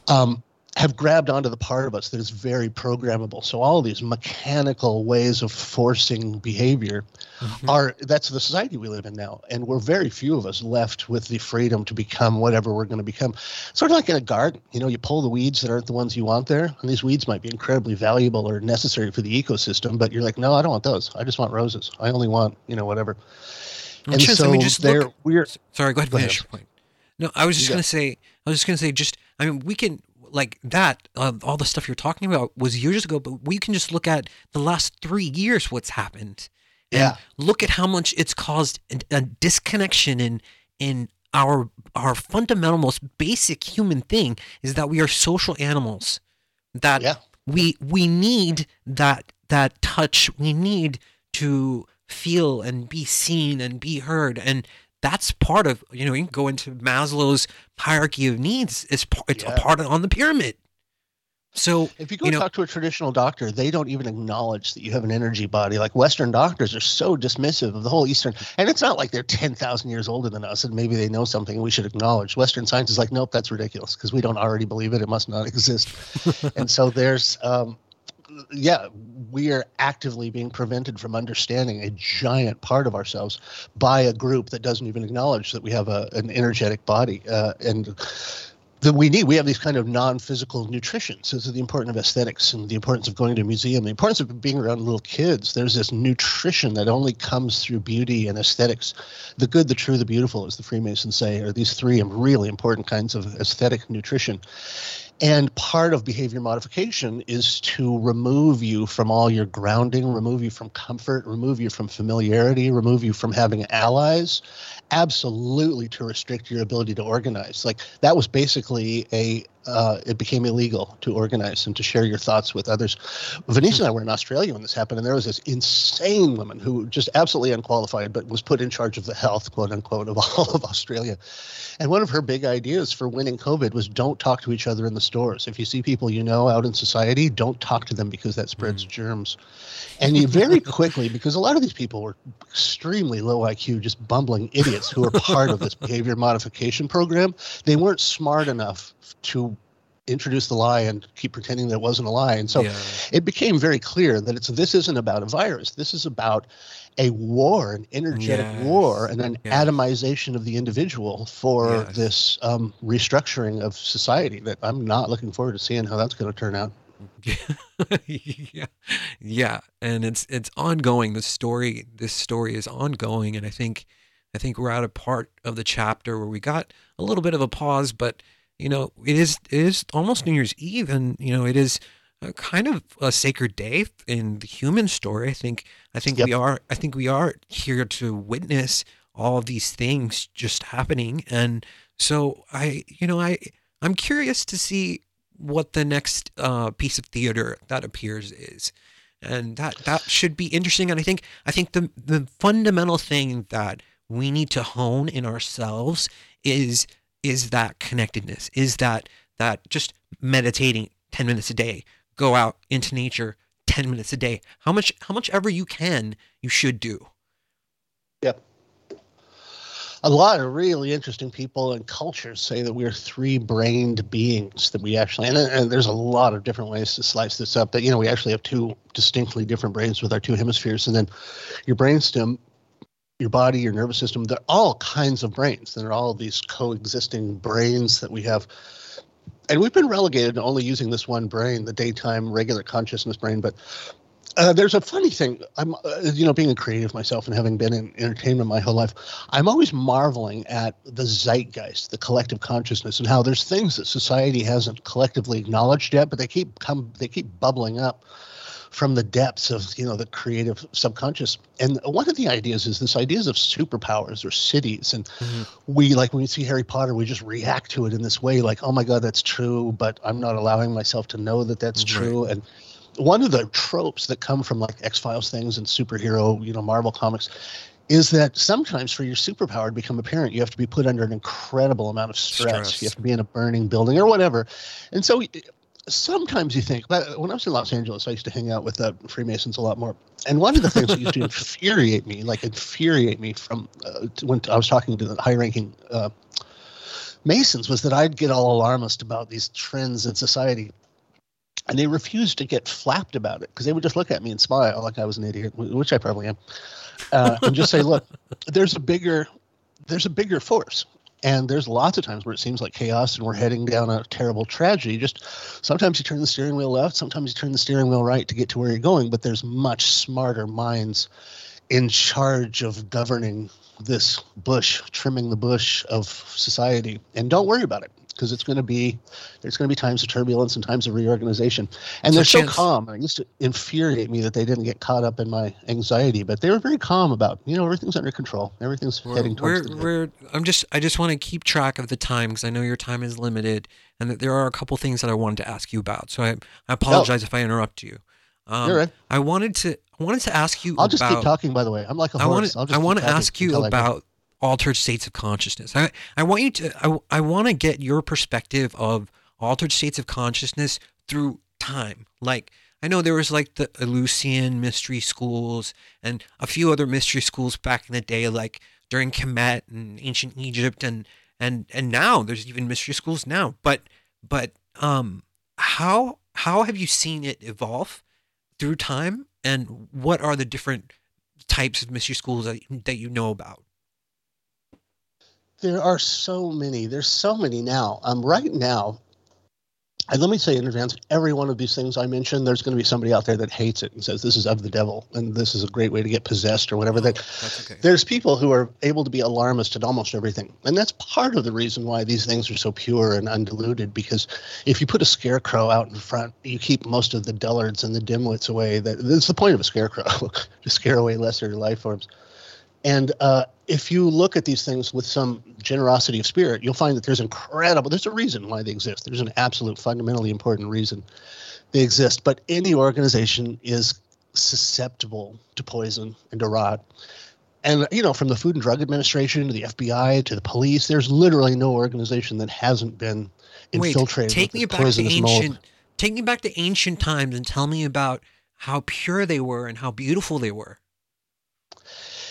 um, have grabbed onto the part of us that is very programmable. So all these mechanical ways of forcing behavior Mhm. are that's the society we live in now. And we're very few of us left with the freedom to become whatever we're going to become. Sort of like in a garden, you know, you pull the weeds that aren't the ones you want there, and these weeds might be incredibly valuable or necessary for the ecosystem, but you're like, no, I don't want those. I just want roses. I only want, you know, whatever. And Chance, so I mean, just there look- we're Sorry, go ahead. Go ahead. your point. No, I was just You gonna say. I was just gonna say. Just, I mean, we can like that. Uh, all the stuff you're talking about was years ago, but we can just look at the last three years. What's happened? And Yeah. Look at how much it's caused a, a disconnection in in our our fundamental, most basic human thing is that we are social animals. That Yeah. we we need that that touch. We need to feel and be seen and be heard and that's part of you know you can go into Maslow's hierarchy of needs it's it's Yeah. a part of, on the pyramid So if you go you know, talk to a traditional doctor, they don't even acknowledge that you have an energy body. Like Western doctors are so dismissive of the whole Eastern, and it's not like they're ten thousand years older than us, and maybe they know something we should acknowledge. Western science is like, nope, that's ridiculous because we don't already believe it; it must not (laughs) exist. and so there's, um, yeah, we are actively being prevented from understanding a giant part of ourselves by a group that doesn't even acknowledge that we have a, an energetic body, uh, and that we need. We have these kind of non-physical nutrition. So, the importance of aesthetics and the importance of going to a museum, the importance of being around little kids. There's this nutrition that only comes through beauty and aesthetics. The good, the true, the beautiful, as the Freemasons say, are these three really important kinds of aesthetic nutrition. And part of behavior modification is to remove you from all your grounding, remove you from comfort, remove you from familiarity, remove you from having allies, absolutely to restrict your ability to organize. Like that was basically a uh, it became illegal to organize and to share your thoughts with others. Venetia and I were in Australia when this happened, and there was this insane woman who just absolutely unqualified, but was put in charge of the health, quote unquote, of (laughs) all of Australia. And one of her big ideas for winning COVID was don't talk to each other in the stores. If you see people you know out in society, don't talk to them because that spreads mm. germs. And you very (laughs) quickly, because a lot of these people were extremely low IQ, just bumbling idiots who were part of this (laughs) behavior modification program, they weren't smart enough to introduce the lie and keep pretending that it wasn't a lie. And so yeah. it became very clear that it's this isn't about a virus. This is about a war, an energetic yes. war, and an yes. atomization of the individual for yes. this um, restructuring of society that I'm not looking forward to seeing how that's going to turn out. (laughs) yeah, yeah, and it's it's ongoing. The story, this story is ongoing, and I think, I think we're at a part of the chapter where we got a little bit of a pause, but you know, it is it is almost New Year's Eve, and you know, it is a kind of a sacred day in the human story. I think I think yep. we are I think we are here to witness all of these things just happening, and so I you know I I'm curious to see what the next uh, piece of theater that appears is and that that should be interesting and i think i think the the fundamental thing that we need to hone in ourselves is is that connectedness, is that that just meditating 10 minutes a day, go out into nature 10 minutes a day. How much how much ever you can, you should do. Yep. A lot of really interesting people and cultures say that we're three-brained beings. That we actually, and, and there's a lot of different ways to slice this up. That you know, we actually have two distinctly different brains with our two hemispheres, and then your brainstem your body, your nervous system. They're all kinds of brains. They're all these coexisting brains that we have. And we've been relegated to only using this one brain, the daytime regular consciousness brain. But uh, there's a funny thing. I'm, uh, you know, being a creative myself and having been in entertainment my whole life, I'm always marveling at the zeitgeist, the collective consciousness, and how there's things that society hasn't collectively acknowledged yet, but they keep come, they keep bubbling up from the depths of you know the creative subconscious. And one of the ideas is this ideas of superpowers or siddhis, and mm-hmm. we like when we see Harry Potter, we just react to it in this way, like, oh my God, that's true, but I'm not allowing myself to know that that's right. true. And one of the tropes that come from like X Files things and superhero, you know, Marvel comics is that sometimes for your superpower to become apparent, you have to be put under an incredible amount of stress. stress. You have to be in a burning building or whatever. And so sometimes you think when I was in Los Angeles, I used to hang out with the Freemasons a lot more. And one of the things that used to infuriate me, like infuriate me from uh, when I was talking to the high ranking uh, Masons, was that I'd get all alarmist about these trends in society. And they refused to get flapped about it because they would just look at me and smile like I was an idiot, which I probably am, uh, and just say, "Look, there's a bigger, there's a bigger force and there's lots of times where it seems like chaos and we're heading down a terrible tragedy. Just sometimes you turn the steering wheel left, sometimes you turn the steering wheel right to get to where you're going, but there's much smarter minds in charge of governing this bush, trimming the bush of society. And don't worry about it because it's going to be there's going to be times of turbulence and times of reorganization and they're so calm it used to infuriate me that they didn't get caught up in my anxiety but they were very calm about you know everything's under control everything's we're, heading towards we're, we're i'm just i just want to keep track of the time because i know your time is limited and that there are a couple things that i wanted to ask you about so i, I apologize oh. if i interrupt you um, You're right. I wanted to I wanted to ask you. I'll just keep talking. By the way, I'm like a horse. I want to, I want to ask you about altered states of consciousness. I, I want you to, I, I want to get your perspective of altered states of consciousness through time? Like I know there was like the Eleusinian mystery schools and a few other mystery schools back in the day, like during Kemet and ancient Egypt, and and and now there's even mystery schools now. But but um, how how have you seen it evolve through time, and what are the different types of mystery schools that, that you know about? There are so many. There's so many now. Um, right now, and let me say in advance, every one of these things I mentioned, there's going to be somebody out there that hates it and says this is of the devil and this is a great way to get possessed or whatever. that okay. there's people who are able to be alarmist at almost everything, and that's part of the reason why these things are so pure and undiluted. Because if you put a scarecrow out in front, you keep most of the dullards and the dimwits away. That that's the point of a scarecrow (laughs) to scare away lesser life forms. And uh, if you look at these things with some generosity of spirit, you'll find that there's incredible, there's a reason why they exist. There's an absolute fundamentally important reason they exist. But any organization is susceptible to poison and to rot. And, you know, from the Food and Drug Administration to the FBI to the police, there's literally no organization that hasn't been infiltrated Wait, take me back to ancient, mold. Take me back to ancient times and tell me about how pure they were and how beautiful they were.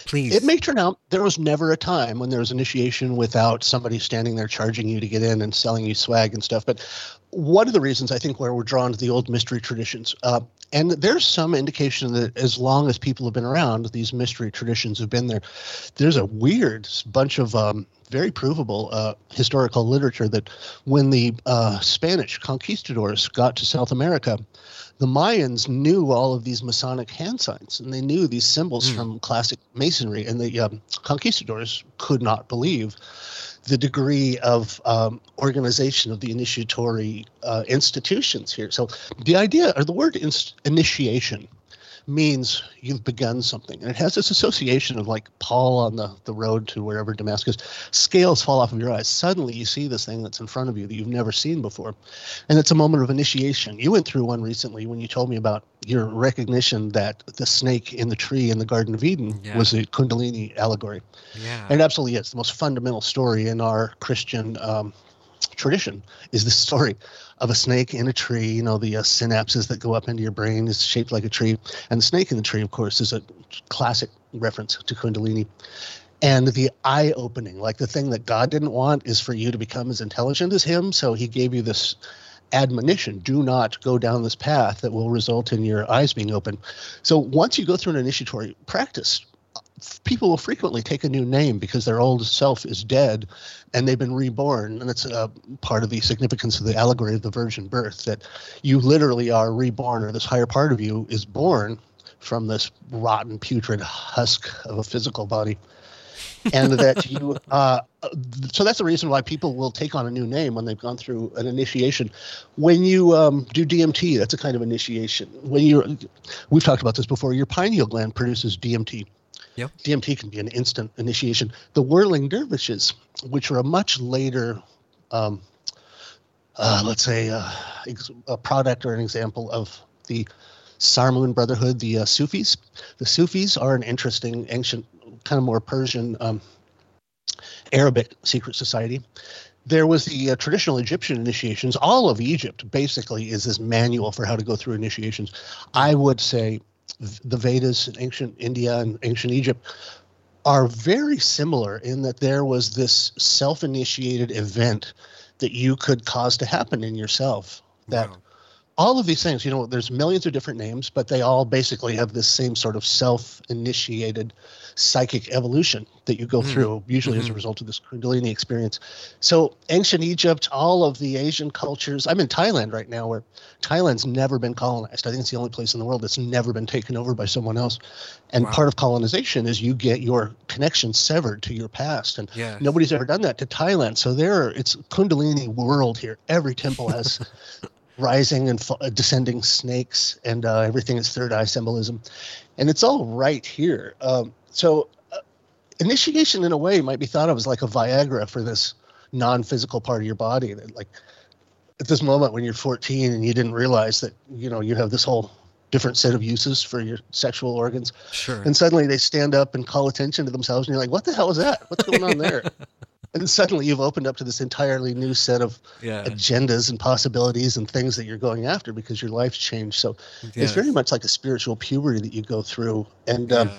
Please. It may turn out there was never a time when there was initiation without somebody standing there charging you to get in and selling you swag and stuff. But one of the reasons I think where we're drawn to the old mystery traditions, uh, and there's some indication that as long as people have been around, these mystery traditions have been there. There's a weird bunch of um, very provable uh, historical literature that when the uh, Spanish conquistadors got to South America, the Mayans knew all of these Masonic hand signs and they knew these symbols mm. from classic Masonry, and the um, conquistadors could not believe the degree of um, organization of the initiatory uh, institutions here. So the idea or the word inst- initiation means you've begun something. And it has this association of like Paul on the, the road to wherever Damascus, scales fall off of your eyes. Suddenly you see this thing that's in front of you that you've never seen before. And it's a moment of initiation. You went through one recently when you told me about your recognition that the snake in the tree in the Garden of Eden yeah. was a Kundalini allegory. Yeah. And it absolutely is. The most fundamental story in our Christian um, tradition is the story of a snake in a tree. You know, the uh, synapses that go up into your brain is shaped like a tree. And the snake in the tree, of course, is a classic reference to Kundalini. And the eye opening, like the thing that God didn't want is for you to become as intelligent as Him. So He gave you this admonition do not go down this path that will result in your eyes being open. So once you go through an initiatory practice, people will frequently take a new name because their old self is dead and they've been reborn. And it's a part of the significance of the allegory of the virgin birth that you literally are reborn or this higher part of you is born from this rotten putrid husk of a physical body. And that (laughs) you uh, so that's the reason why people will take on a new name when they've gone through an initiation. When you um, do dmt that's a kind of initiation. When you're we've talked about this before. Your pineal gland produces dmt Yep. DMT can be an instant initiation. The whirling dervishes, which are a much later, um, uh, let's say, uh, a product or an example of the Sarmoung Brotherhood, the uh, Sufis. The Sufis are an interesting, ancient, kind of more Persian, um, Arabic secret society. There was the uh, traditional Egyptian initiations. All of Egypt basically is this manual for how to go through initiations. I would say the Vedas in ancient India and ancient Egypt are very similar in that there was this self initiated event that you could cause to happen in yourself. That wow. All of these things, you know, there's millions of different names, but they all basically have this same sort of self initiated psychic evolution that you go mm-hmm. through, usually mm-hmm. as a mm-hmm. result of this Kundalini experience. So, ancient Egypt, all of the Asian cultures. I'm in Thailand right now, where Thailand's never been colonized. I think it's the only place in the world that's never been taken over by someone else. And wow. part of colonization is you get your connection severed to your past, and yes. nobody's ever done that to Thailand. So there, it's Kundalini world here. Every temple has. (laughs) rising and f- descending snakes and uh, everything is third eye symbolism and it's all right here um, so, uh, initiation, in a way, might be thought of as like a Viagra for this non-physical part of your body. That, like, at this moment when you're 14 and you didn't realize that you know you have this whole different set of uses for your sexual organs. Sure. And suddenly they stand up and call attention to themselves, and you're like, "What the hell is that? What's going on there?" (laughs) and suddenly you've opened up to this entirely new set of Yeah. agendas and possibilities and things that you're going after because your life's changed. So Yeah. it's very much like a spiritual puberty that you go through. And um, Yeah.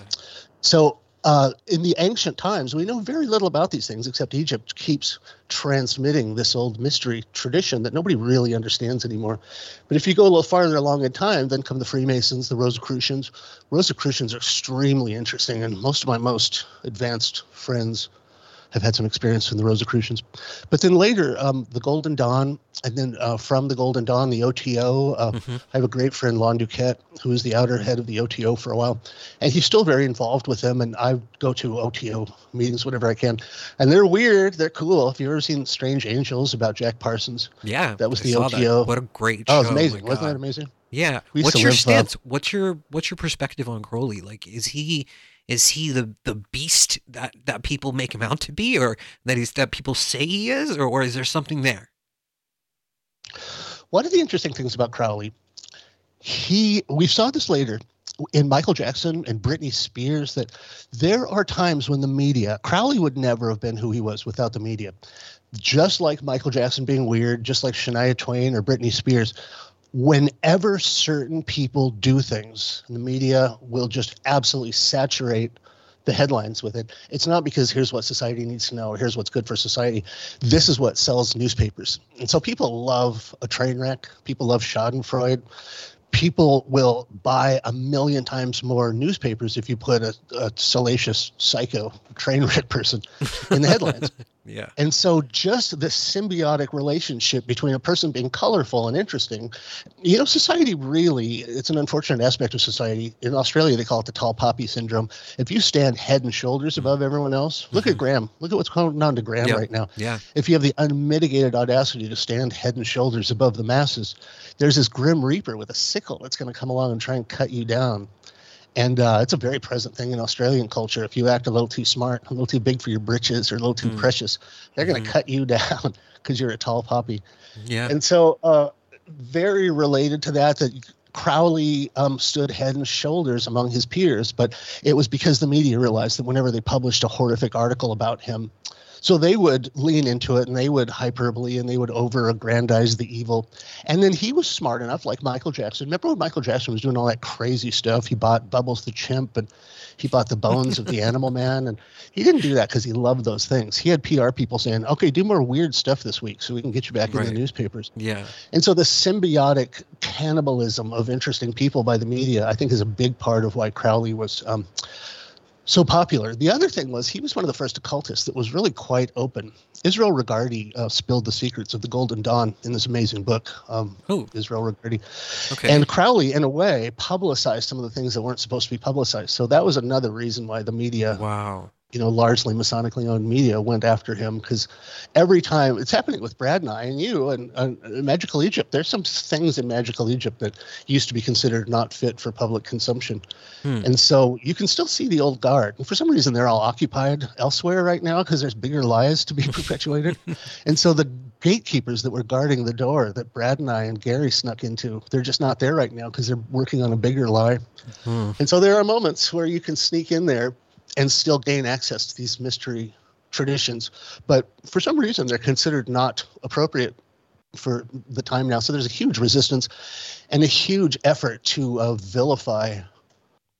so uh, in the ancient times, we know very little about these things except Egypt keeps transmitting this old mystery tradition that nobody really understands anymore. But if you go a little farther along in time, then come the Freemasons, the Rosicrucians. Rosicrucians are extremely interesting, and most of my most advanced friends have had some experience in the Rosicrucians. But then later, um, the Golden Dawn, and then uh, from the Golden Dawn, the OTO. Uh, Mhm. I have a great friend, Lon DuQuette, who was the outer head of the OTO for a while, and he's still very involved with them. And I go to OTO meetings whenever I can, and they're weird, they're cool. If you've ever seen Strange Angels about Jack Parsons, Yeah, That was I the OTO. What a great oh, show! it's amazing, my wasn't God. that amazing? Yeah. What's your live, uh, stance? What's your what's your perspective on Crowley? Like, is he is he the the beast that that people make him out to be, or that he's that people say he is, or or is there something there? One of the interesting things about Crowley, he we saw this later in Michael Jackson and Britney Spears that there are times when the media Crowley would never have been who he was without the media. Just like Michael Jackson being weird, just like Shania Twain or Britney Spears, whenever certain people do things, the media will just absolutely saturate the headlines with it. It's not because here's what society needs to know or here's what's good for society. This is what sells newspapers. And so people love a train wreck. People love Schadenfreude. People will buy a million times more newspapers if you put a, a salacious psycho train wreck person in the headlines. (laughs) Yeah. And so, just the symbiotic relationship between a person being colorful and interesting, you know, society really, it's an unfortunate aspect of society. In Australia, they call it the tall poppy syndrome. If you stand head and shoulders mm-hmm. above everyone else, look at mm-hmm. Graham. Look at what's going on to Graham Yeah. right now. Yeah. If you have the unmitigated audacity to stand head and shoulders above the masses, there's this grim reaper with a sickle that's going to come along and try and cut you down. And uh, it's a very present thing in Australian culture. If you act a little too smart, a little too big for your britches, or a little too Mm. precious, they're going to cut you (laughs) down because you're a tall poppy. Yeah. And so, uh, very related to that, that Crowley um, stood head and shoulders among his peers, but it was because the media realized that whenever they published a horrific article about him, so they would lean into it and they would hyperbole and they would over aggrandize the evil. And then he was smart enough, like Michael Jackson. Remember when Michael Jackson was doing all that crazy stuff? He bought Bubbles the chimp and he bought the bones of the (laughs) animal man. And he didn't do that because he loved those things. He had PR people saying, okay, do more weird stuff this week so we can get you back in the newspapers. Yeah. And so the symbiotic cannibalism of interesting people by the media, I think, is a big part of why Crowley was um, so popular. The other thing was he was one of the first occultists that was really quite open. Israel Regardie uh, spilled the secrets of the Golden Dawn in this amazing book, um, Oh. Israel Regardie. Okay. And Crowley, in a way, publicized some of the things that weren't supposed to be publicized. So that was another reason why the media wow. You know, largely Masonically owned media went after him because every time it's happening with Brad and I and you and, and Magical Egypt, there's some things in Magical Egypt that used to be considered not fit for public consumption. Hmm. And so you can still see the old guard. And for some reason, they're all occupied elsewhere right now because there's bigger lies to be (laughs) perpetuated. (laughs) and so the gatekeepers that were guarding the door that Brad and I and Gary snuck into, they're just not there right now because they're working on a bigger lie. Hmm. And so there are moments where you can sneak in there and still gain access to these mystery traditions. But for some reason, they're considered not appropriate for the time now. So there's a huge resistance and a huge effort to uh, vilify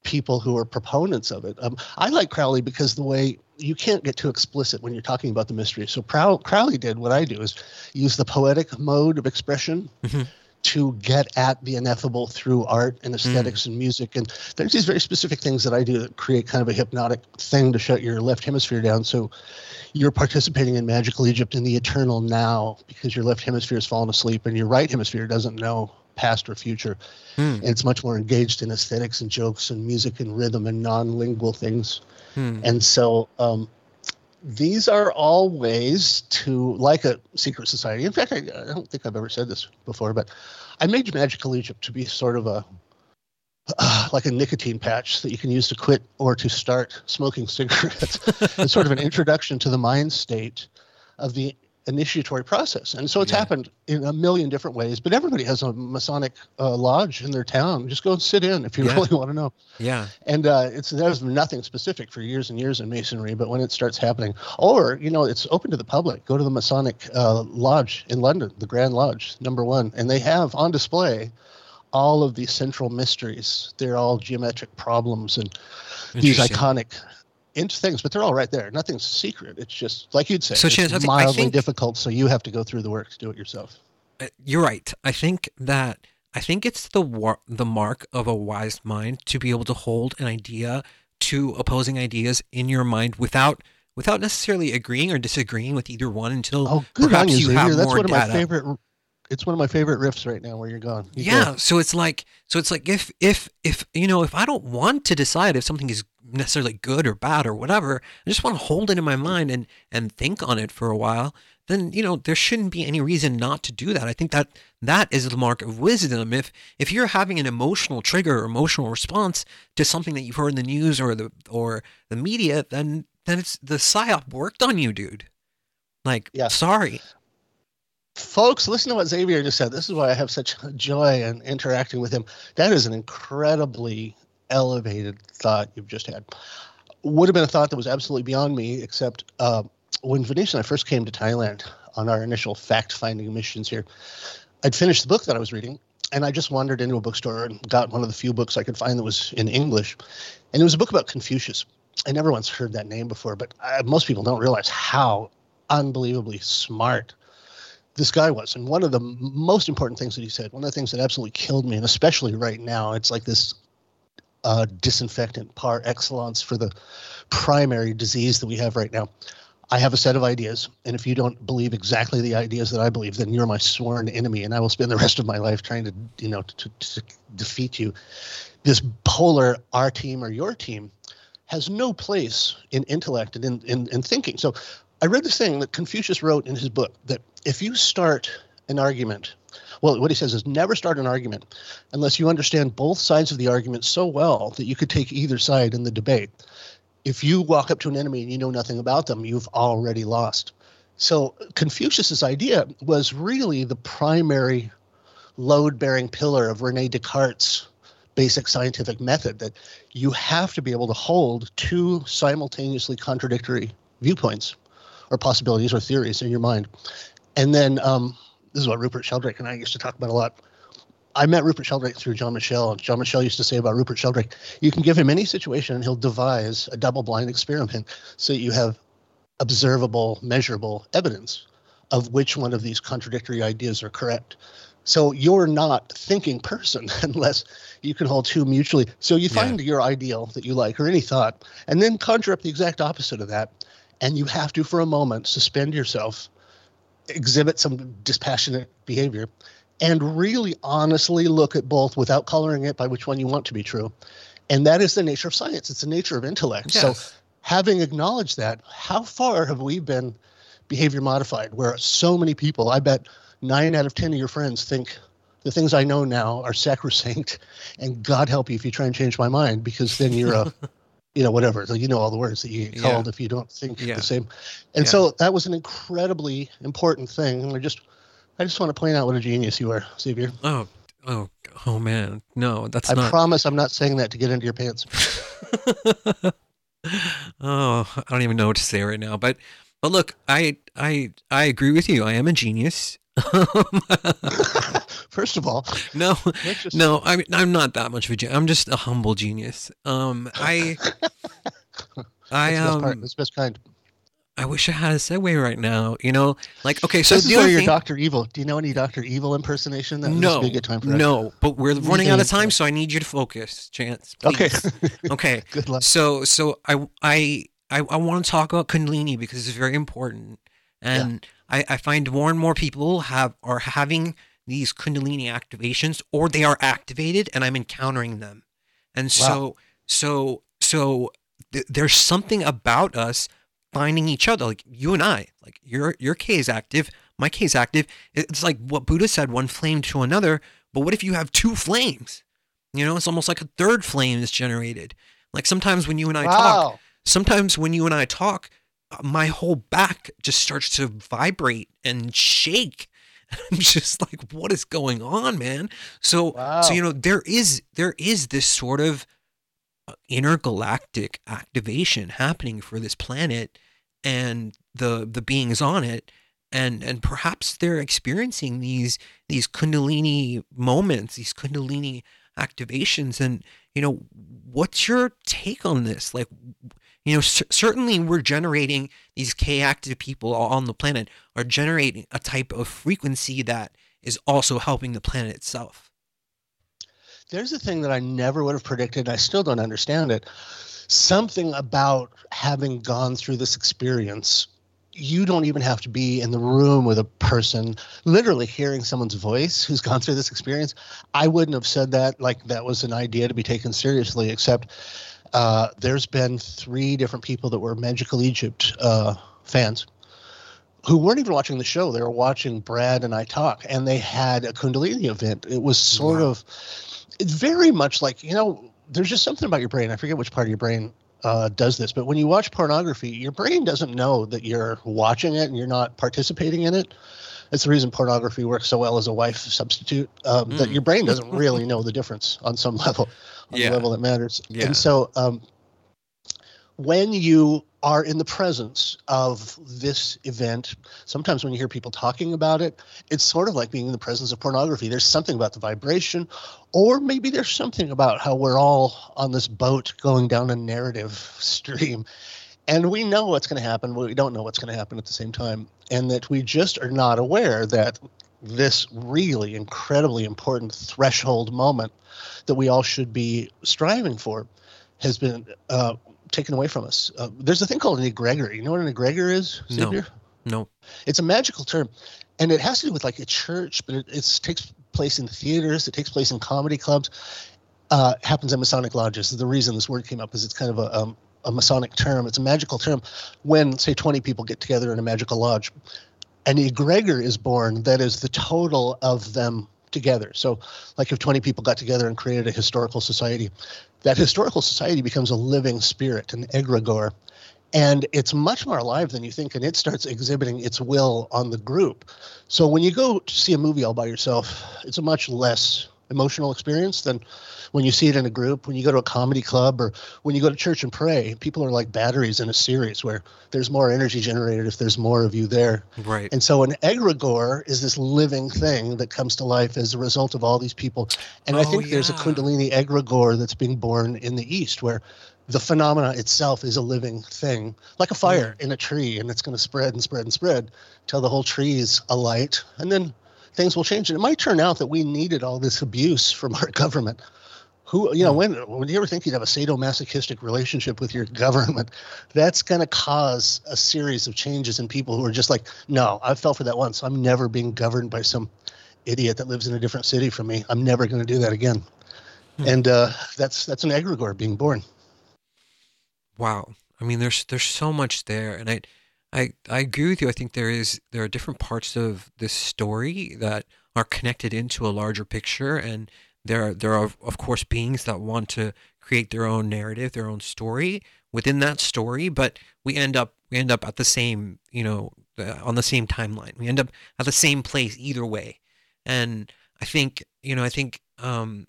people who are proponents of it. Um, I like Crowley because the way you can't get too explicit when you're talking about the mystery. So Prow- Crowley did what I do is use the poetic mode of expression Mhm. To get at the ineffable through art and aesthetics and music. And there's these very specific things that I do that create kind of a hypnotic thing to shut your left hemisphere down. So you're participating in magical Egypt in the eternal now because your left hemisphere has fallen asleep and your right hemisphere doesn't know past or future. Hmm. And it's much more engaged in aesthetics and jokes and music and rhythm and non-lingual things. Hmm. And so um, these are all ways to, like a secret society. In fact, I, I don't think I've ever said this before, but I made Magical Egypt to be sort of a uh, (sighs) like a nicotine patch that you can use to quit or to start smoking (laughs) cigarettes. it's sort of an introduction to the mind state of the initiatory process. And so it's Yeah. happened in a million different ways, but everybody has a Masonic uh, lodge in their town. Just go and sit in if you Yeah. really (laughs) want to know. Yeah. And uh, it's there's nothing specific for years and years in masonry, but when it starts happening, or you know, it's open to the public. Go to the Masonic uh, Lodge in London, the Grand Lodge, number one, and they have on display all of these central mysteries. They're all geometric problems and these iconic int things, but they're all right there. Nothing's secret. It's just like you'd say. So, it's Chance, I mildly think- difficult, so you have to go through the work to do it yourself. Uh, You're right. I think that I think it's the war- the mark of a wise mind to be able to hold an idea to opposing ideas in your mind without without necessarily agreeing or disagreeing with either one until Oh, perhaps you, Xavier. have That's more one of my favorite. It's one of my favorite riffs right now. Where you're going. You go. yeah so it's like so it's like if if if you know if i don't want to decide if something is necessarily good or bad or whatever i just want to hold it in my mind and and think on it for a while then you know there shouldn't be any reason not to do that i think that that is the mark of wisdom if if you're having an emotional trigger or emotional response to something that you've heard in the news or the or the media then then it's the psyop worked on you dude like Yeah. sorry Folks, listen to what Xavier just said. This is why I have such joy in interacting with him. That is an incredibly elevated thought you've just had. Would have been a thought that was absolutely beyond me, except uh, when Venetian and I first came to Thailand on our initial fact finding missions here, I'd finished the book that I was reading, and I just wandered into a bookstore and got one of the few books I could find that was in English. And it was a book about Confucius. I never once heard that name before, but uh, most people don't realize how unbelievably smart this guy was. And one of the most important things that he said, one of the things that absolutely killed me, and especially right now, it's like this uh, disinfectant par excellence for the primary disease that we have right now. I have a set of ideas, and if you don't believe exactly the ideas that I believe, then you're my sworn enemy, and I will spend the rest of my life trying to, you know, to, to defeat you. This polar our team or your team has no place in intellect and in, in, in thinking. So I read this thing that Confucius wrote in his book that if you start an argument, well, what he says is never start an argument unless you understand both sides of the argument so well that you could take either side in the debate. If you walk up to an enemy and you know nothing about them, you've already lost. So Confucius's idea was really the primary load-bearing pillar of Rene Descartes' basic scientific method that you have to be able to hold two simultaneously contradictory viewpoints or possibilities or theories in your mind. And then um, this is what Rupert Sheldrake and I used to talk about a lot. I met Rupert Sheldrake through John Michell, John Michell used to say about Rupert Sheldrake, you can give him any situation and he'll devise a double blind experiment so that you have observable, measurable evidence of which one of these contradictory ideas are correct. So you're not thinking person (laughs) unless you can hold two mutually. So you Yeah. find your ideal that you like or any thought, and then conjure up the exact opposite of that. And you have to, for a moment, suspend yourself, exhibit some dispassionate behavior, and really honestly look at both without coloring it by which one you want to be true. And that is the nature of science. It's the nature of intellect. So having acknowledged that, how far have we been behavior modified where so many people, I bet nine out of 10 of your friends think the things I know now are sacrosanct (laughs) and God help you if you try and change my mind because then you're a, (laughs) you know, whatever. So you know all the words that you get Yeah. called if you don't think Yeah. the same. And Yeah. so that was an incredibly important thing. And I just, I just want to point out what a genius you are, Xavier. oh oh oh man no that's I not promise I'm not saying that to get into your pants. (laughs) oh, I don't even know what to say right now. But but look, I I I agree with you. I am a genius. (laughs) First of all, no, just, no, I'm I'm not that much of a genius. I'm just a humble genius. Um, I I (laughs) that's the part. um That's best kind. I wish I had a segue right now. You know, like okay, so this is where thing. Doctor Evil. Do you know any Doctor Evil impersonation? That no, be a good time for that. no, but we're running out of time, so I need you to focus, Chance. Okay. Please. (laughs) okay. good luck. So so I I I, I want to talk about Kundalini because it's very important, and I, I find more and more people have are having these Kundalini activations, or they are activated, and I'm encountering them, and so so so th- there's something about us finding each other, like you and I, like your your K is active, my K is active. It's like what Buddha said, one flame to another. But what if you have two flames? You know, it's almost like a third flame is generated. Like sometimes when you and I talk, sometimes when you and I talk, my whole back just starts to vibrate and shake. (laughs) I'm just like, what is going on, man? So, Wow. so you know, there is there is this sort of uh, intergalactic activation happening for this planet and the the beings on it, and and perhaps they're experiencing these these kundalini moments, these kundalini activations, and you know, what's your take on this? Like, you know, cer- certainly we're generating these K active people on the planet are generating a type of frequency that is also helping the planet itself. There's a thing that I never would have predicted. I still don't understand it. Something about having gone through this experience. You don't even have to be in the room with a person, literally hearing someone's voice who's gone through this experience. I wouldn't have said that like that was an idea to be taken seriously, except uh, there's been three different people that were Magical Egypt uh, fans who weren't even watching the show. They were watching Brad and I talk, and they had a Kundalini event. It was sort Wow. of, it's very much like, you know, there's just something about your brain. I forget which part of your brain uh, does this, but when you watch pornography, your brain doesn't know that you're watching it and you're not participating in it. That's the reason pornography works so well as a wife substitute. Um, That Mm. your brain doesn't (laughs) really know the difference on some level, on Yeah. the level that matters. Yeah. And so, um, when you are in the presence of this event, sometimes when you hear people talking about it, it's sort of like being in the presence of pornography. There's something about the vibration, or maybe there's something about how we're all on this boat going down a narrative (laughs) stream. And we know what's going to happen, but we don't know what's going to happen at the same time. And that we just are not aware that this really incredibly important threshold moment that we all should be striving for has been uh, taken away from us. Uh, there's a thing called an egregore. You know what an egregore is? No. Xavier? No. It's a magical term, and it has to do with like a church, but it it's, takes place in theaters. It takes place in comedy clubs. Uh, happens in Masonic lodges. The reason this word came up is it's kind of a um, a Masonic term. It's a magical term. When say 20 people get together in a magical lodge, an egregore is born. That is the total of them together. So, like if 20 people got together and created a historical society, that historical society becomes a living spirit, an egregore and it's much more alive than you think and it starts exhibiting its will on the group so when you go to see a movie all by yourself it's a much less emotional experience than when you see it in a group when you go to a comedy club or when you go to church and pray people are like batteries in a series where there's more energy generated if there's more of you there Right. and so an egregore is this living thing that comes to life as a result of all these people. And I Oh, think there's a. Kundalini egregore that's being born in the East where the phenomena itself is a living thing, like a fire in a tree, and it's going to spread and spread and spread till the whole tree is alight. And then things will change. And it might turn out that we needed all this abuse from our (laughs) government. Who, you know, Hmm. when would you ever think you'd have a sadomasochistic relationship with your (laughs) government? That's going to cause a series of changes in people who are just like, no, I fell for that once. I'm never being governed by some idiot that lives in a different city from me. I'm never going to do that again. Hmm. And uh, that's that's an egregore being born. Wow. I mean, there's there's so much there, and I, I I agree with you. I think there is there are different parts of this story that are connected into a larger picture, and there are there are of course beings that want to create their own narrative, their own story within that story, but we end up we end up at the same you know on the same timeline. We end up at the same place either way, and I think you know I think um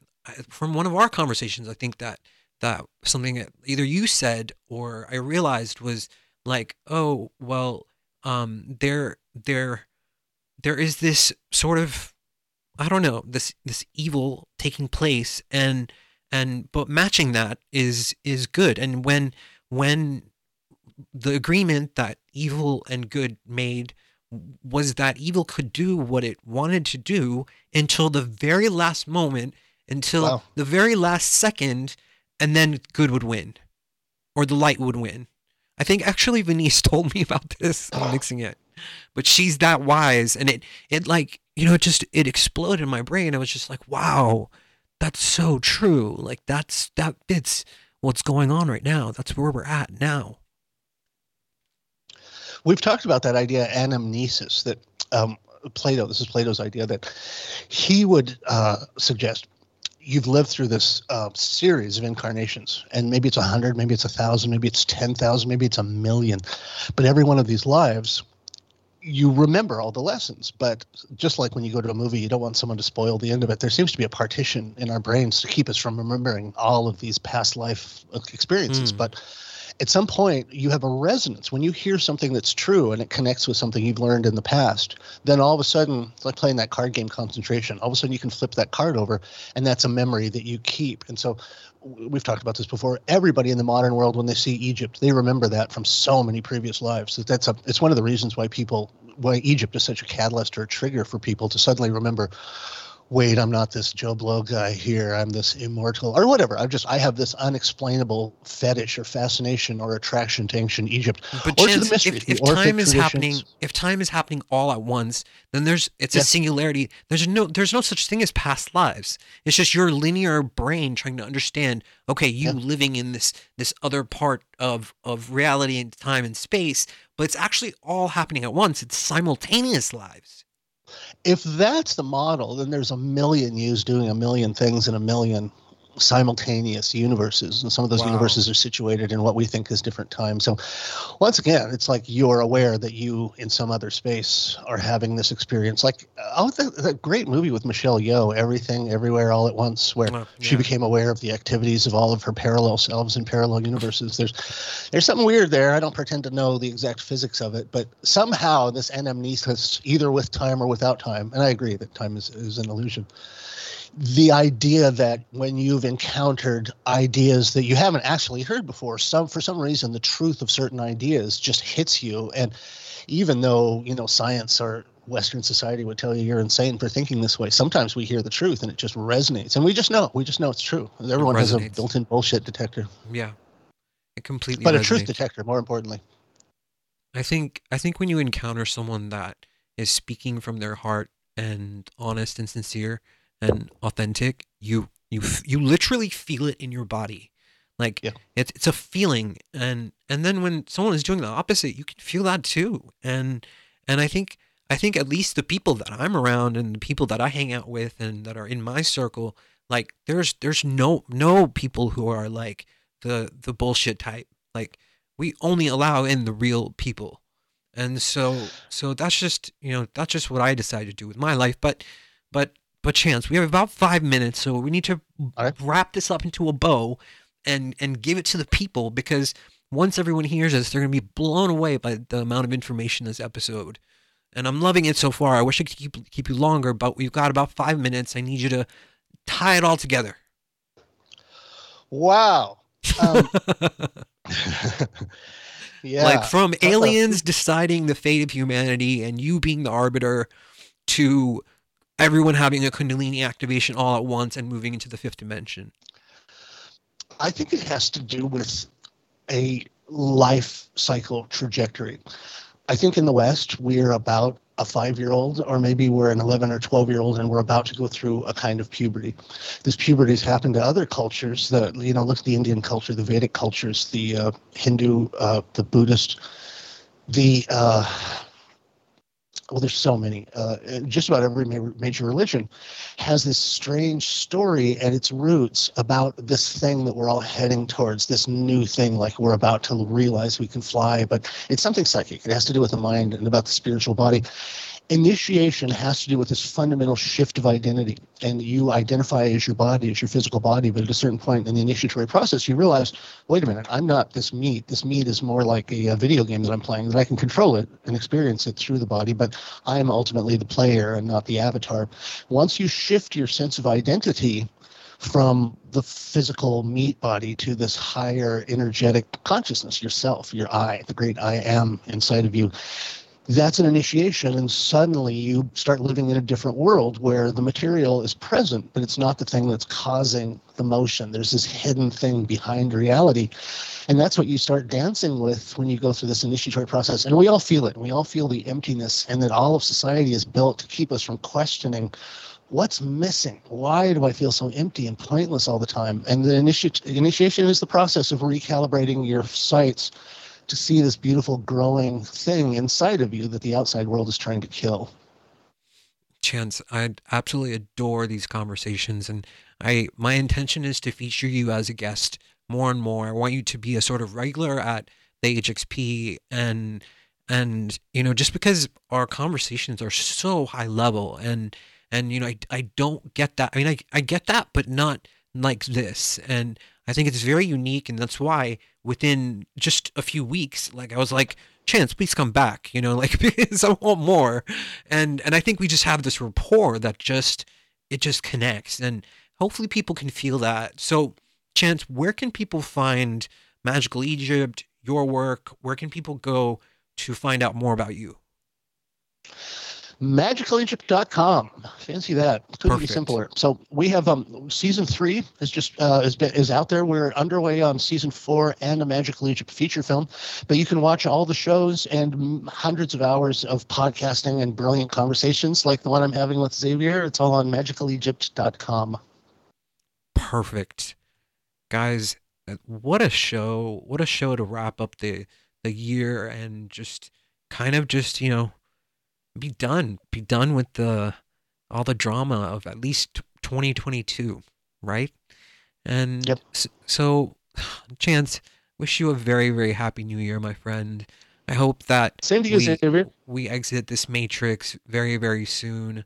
from one of our conversations, I think that that something that either you said or I realized was like, oh, well, um, there, there, there is this sort of, I don't know, this this evil taking place, and and but matching that is is good, and when when the agreement that evil and good made was that evil could do what it wanted to do until the very last moment, until Wow. the very last second, and then good would win, or the light would win. I think actually Venice (laughs) told me about this. I'm (gasps) mixing it, but she's that wise, and it it like you know it just it exploded in my brain. I was just like, wow, that's so true. Like that's that fits what's going on right now. That's where we're at now. We've talked about that idea, anamnesis, that um, Plato, this is Plato's idea, that he would uh, suggest you've lived through this uh, series of incarnations, and maybe it's a hundred, maybe it's a thousand, maybe it's ten thousand, maybe it's a million, but every one of these lives, you remember all the lessons. But just like when you go to a movie, you don't want someone to spoil the end of it. There seems to be a partition in our brains to keep us from remembering all of these past life experiences, mm. but at some point you have a resonance. When you hear something that's true and it connects with something you've learned in the past then all of a sudden it's like playing that card game concentration. All of a sudden you can flip that card over and that's a memory that you keep. And so we've talked about this before. Everybody in the modern world when they see egypt they remember that from so many previous lives. That's a it's one of the reasons why people why egypt is such a catalyst or a trigger for people to suddenly remember wait, I'm not this Joe Blow guy here. I'm this immortal or whatever. I'm just I have this unexplainable fetish or fascination or attraction to ancient Egypt. But or chance, mystery, if, if time is happening, if time is happening all at once, then there's it's a singularity. There's no there's no such thing as past lives. It's just your linear brain trying to understand. Okay, you yeah. living in this this other part of of reality and time and space, but it's actually all happening at once. It's simultaneous lives if that's the model, then there's a million yous doing a million things in a million simultaneous universes and some of those wow. universes are situated in what we think is different time so once again it's like you're aware that you in some other space are having this experience like oh the, the great movie with michelle yeoh everything everywhere all at once where oh, yeah. she became aware of the activities of all of her parallel selves and parallel universes there's there's something weird there i don't pretend to know the exact physics of it but somehow this anamnesis either with time or without time and i agree that time is, is an illusion the idea that when you've encountered ideas that you haven't actually heard before, some for some reason the truth of certain ideas just hits you, and even though you know science or Western society would tell you you're insane for thinking this way. Sometimes we hear the truth and it just resonates, and we just know. We just know it's true. Everyone has a built-in bullshit detector. Yeah, it completely. But resonates. a truth detector, more importantly. I think. I think when you encounter someone that is speaking from their heart and honest and sincere, and authentic, you you you literally feel it in your body. Like yeah. it's it's a feeling, and and then when someone is doing the opposite, you can feel that too. And and I think I think at least the people that I'm around and the people that I hang out with and that are in my circle, like there's there's no no people who are like the the bullshit type. Like we only allow in the real people. And so so that's just you know that's just what I decided to do with my life. But but but chance we have about five minutes so we need to right. wrap this up into a bow and and give it to the people because once everyone hears this they're going to be blown away by the amount of information in this episode. And i'm loving it so far. I wish i could keep keep you longer but we've got about five minutes. I need you to tie it all together. Wow. Um, (laughs) (laughs) yeah. Like from aliens deciding the fate of humanity and you being the arbiter to everyone having a Kundalini activation all at once and moving into the fifth dimension? I think it has to do with a life cycle trajectory. I think in the West, we're about a five year old, or maybe we're an 11 or 12 year old, and we're about to go through a kind of puberty. This puberty has happened to other cultures. The, you know, look at the Indian culture, the Vedic cultures, the uh, Hindu, uh, the Buddhist, the uh, well, there's so many. Uh, just about every major religion has this strange story at its roots about this thing that we're all heading towards, this new thing, like we're about to realize we can fly. But it's something psychic. It has to do with the mind and about the spiritual body initiation has to do with this fundamental shift of identity and you identify as your body as your physical body but at a certain point in the initiatory process you realize wait a minute i'm not this meat. This meat is more like a, a, video game that i'm playing that i can control it and experience it through the body but i am ultimately the player and not the avatar. Once you shift your sense of identity from the physical meat body to this higher energetic consciousness yourself your i the great i am inside of you that's an initiation and suddenly you start living in a different world where the material is present but it's not the thing that's causing the motion. There's this hidden thing behind reality. And that's what you start dancing with when you go through this initiatory process. And we all feel it. We all feel the emptiness and that all of society is built to keep us from questioning what's missing. Why do i feel so empty and pointless all the time? And the initi- initiation is the process of recalibrating your sights to see this beautiful growing thing inside of you that the outside world is trying to kill. Chance, I absolutely adore these conversations, and I my intention is to feature you as a guest more and more. I want you to be a sort of regular at the HXP and and you know just because our conversations are so high level and and you know I, I don't get that i mean I, I get that but not like this. And i think it's very unique and that's why within just a few weeks like i was like chance please come back you know (laughs) like because i want more. And and i think we just have this rapport that just it just connects and hopefully people can feel that. So chance where can people find magical egypt your work? Where can people go to find out more about you? magicalegypt.com fancy that. Couldn't Perfect. be simpler. So we have um season three is just uh is, is out there. We're underway on season four and a magical egypt feature film. But you can watch all the shows and hundreds of hours of podcasting and brilliant conversations like the one i'm having with xavier. It's all on magicalegypt.com perfect. Guys uh, what a show. What a show to wrap up the the year and just kind of just you know be done be done with the all the drama of at least 2022 right? And yep. so chance wish you a very very happy new year my friend. I hope that same to you we, we exit this matrix very very soon.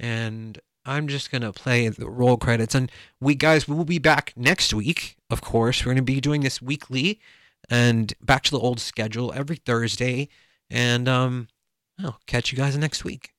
And i'm just gonna play the roll credits. And we guys we will be back next week of course. We're gonna be doing this weekly and back to the old schedule every Thursday. And um, I'll catch you guys next week.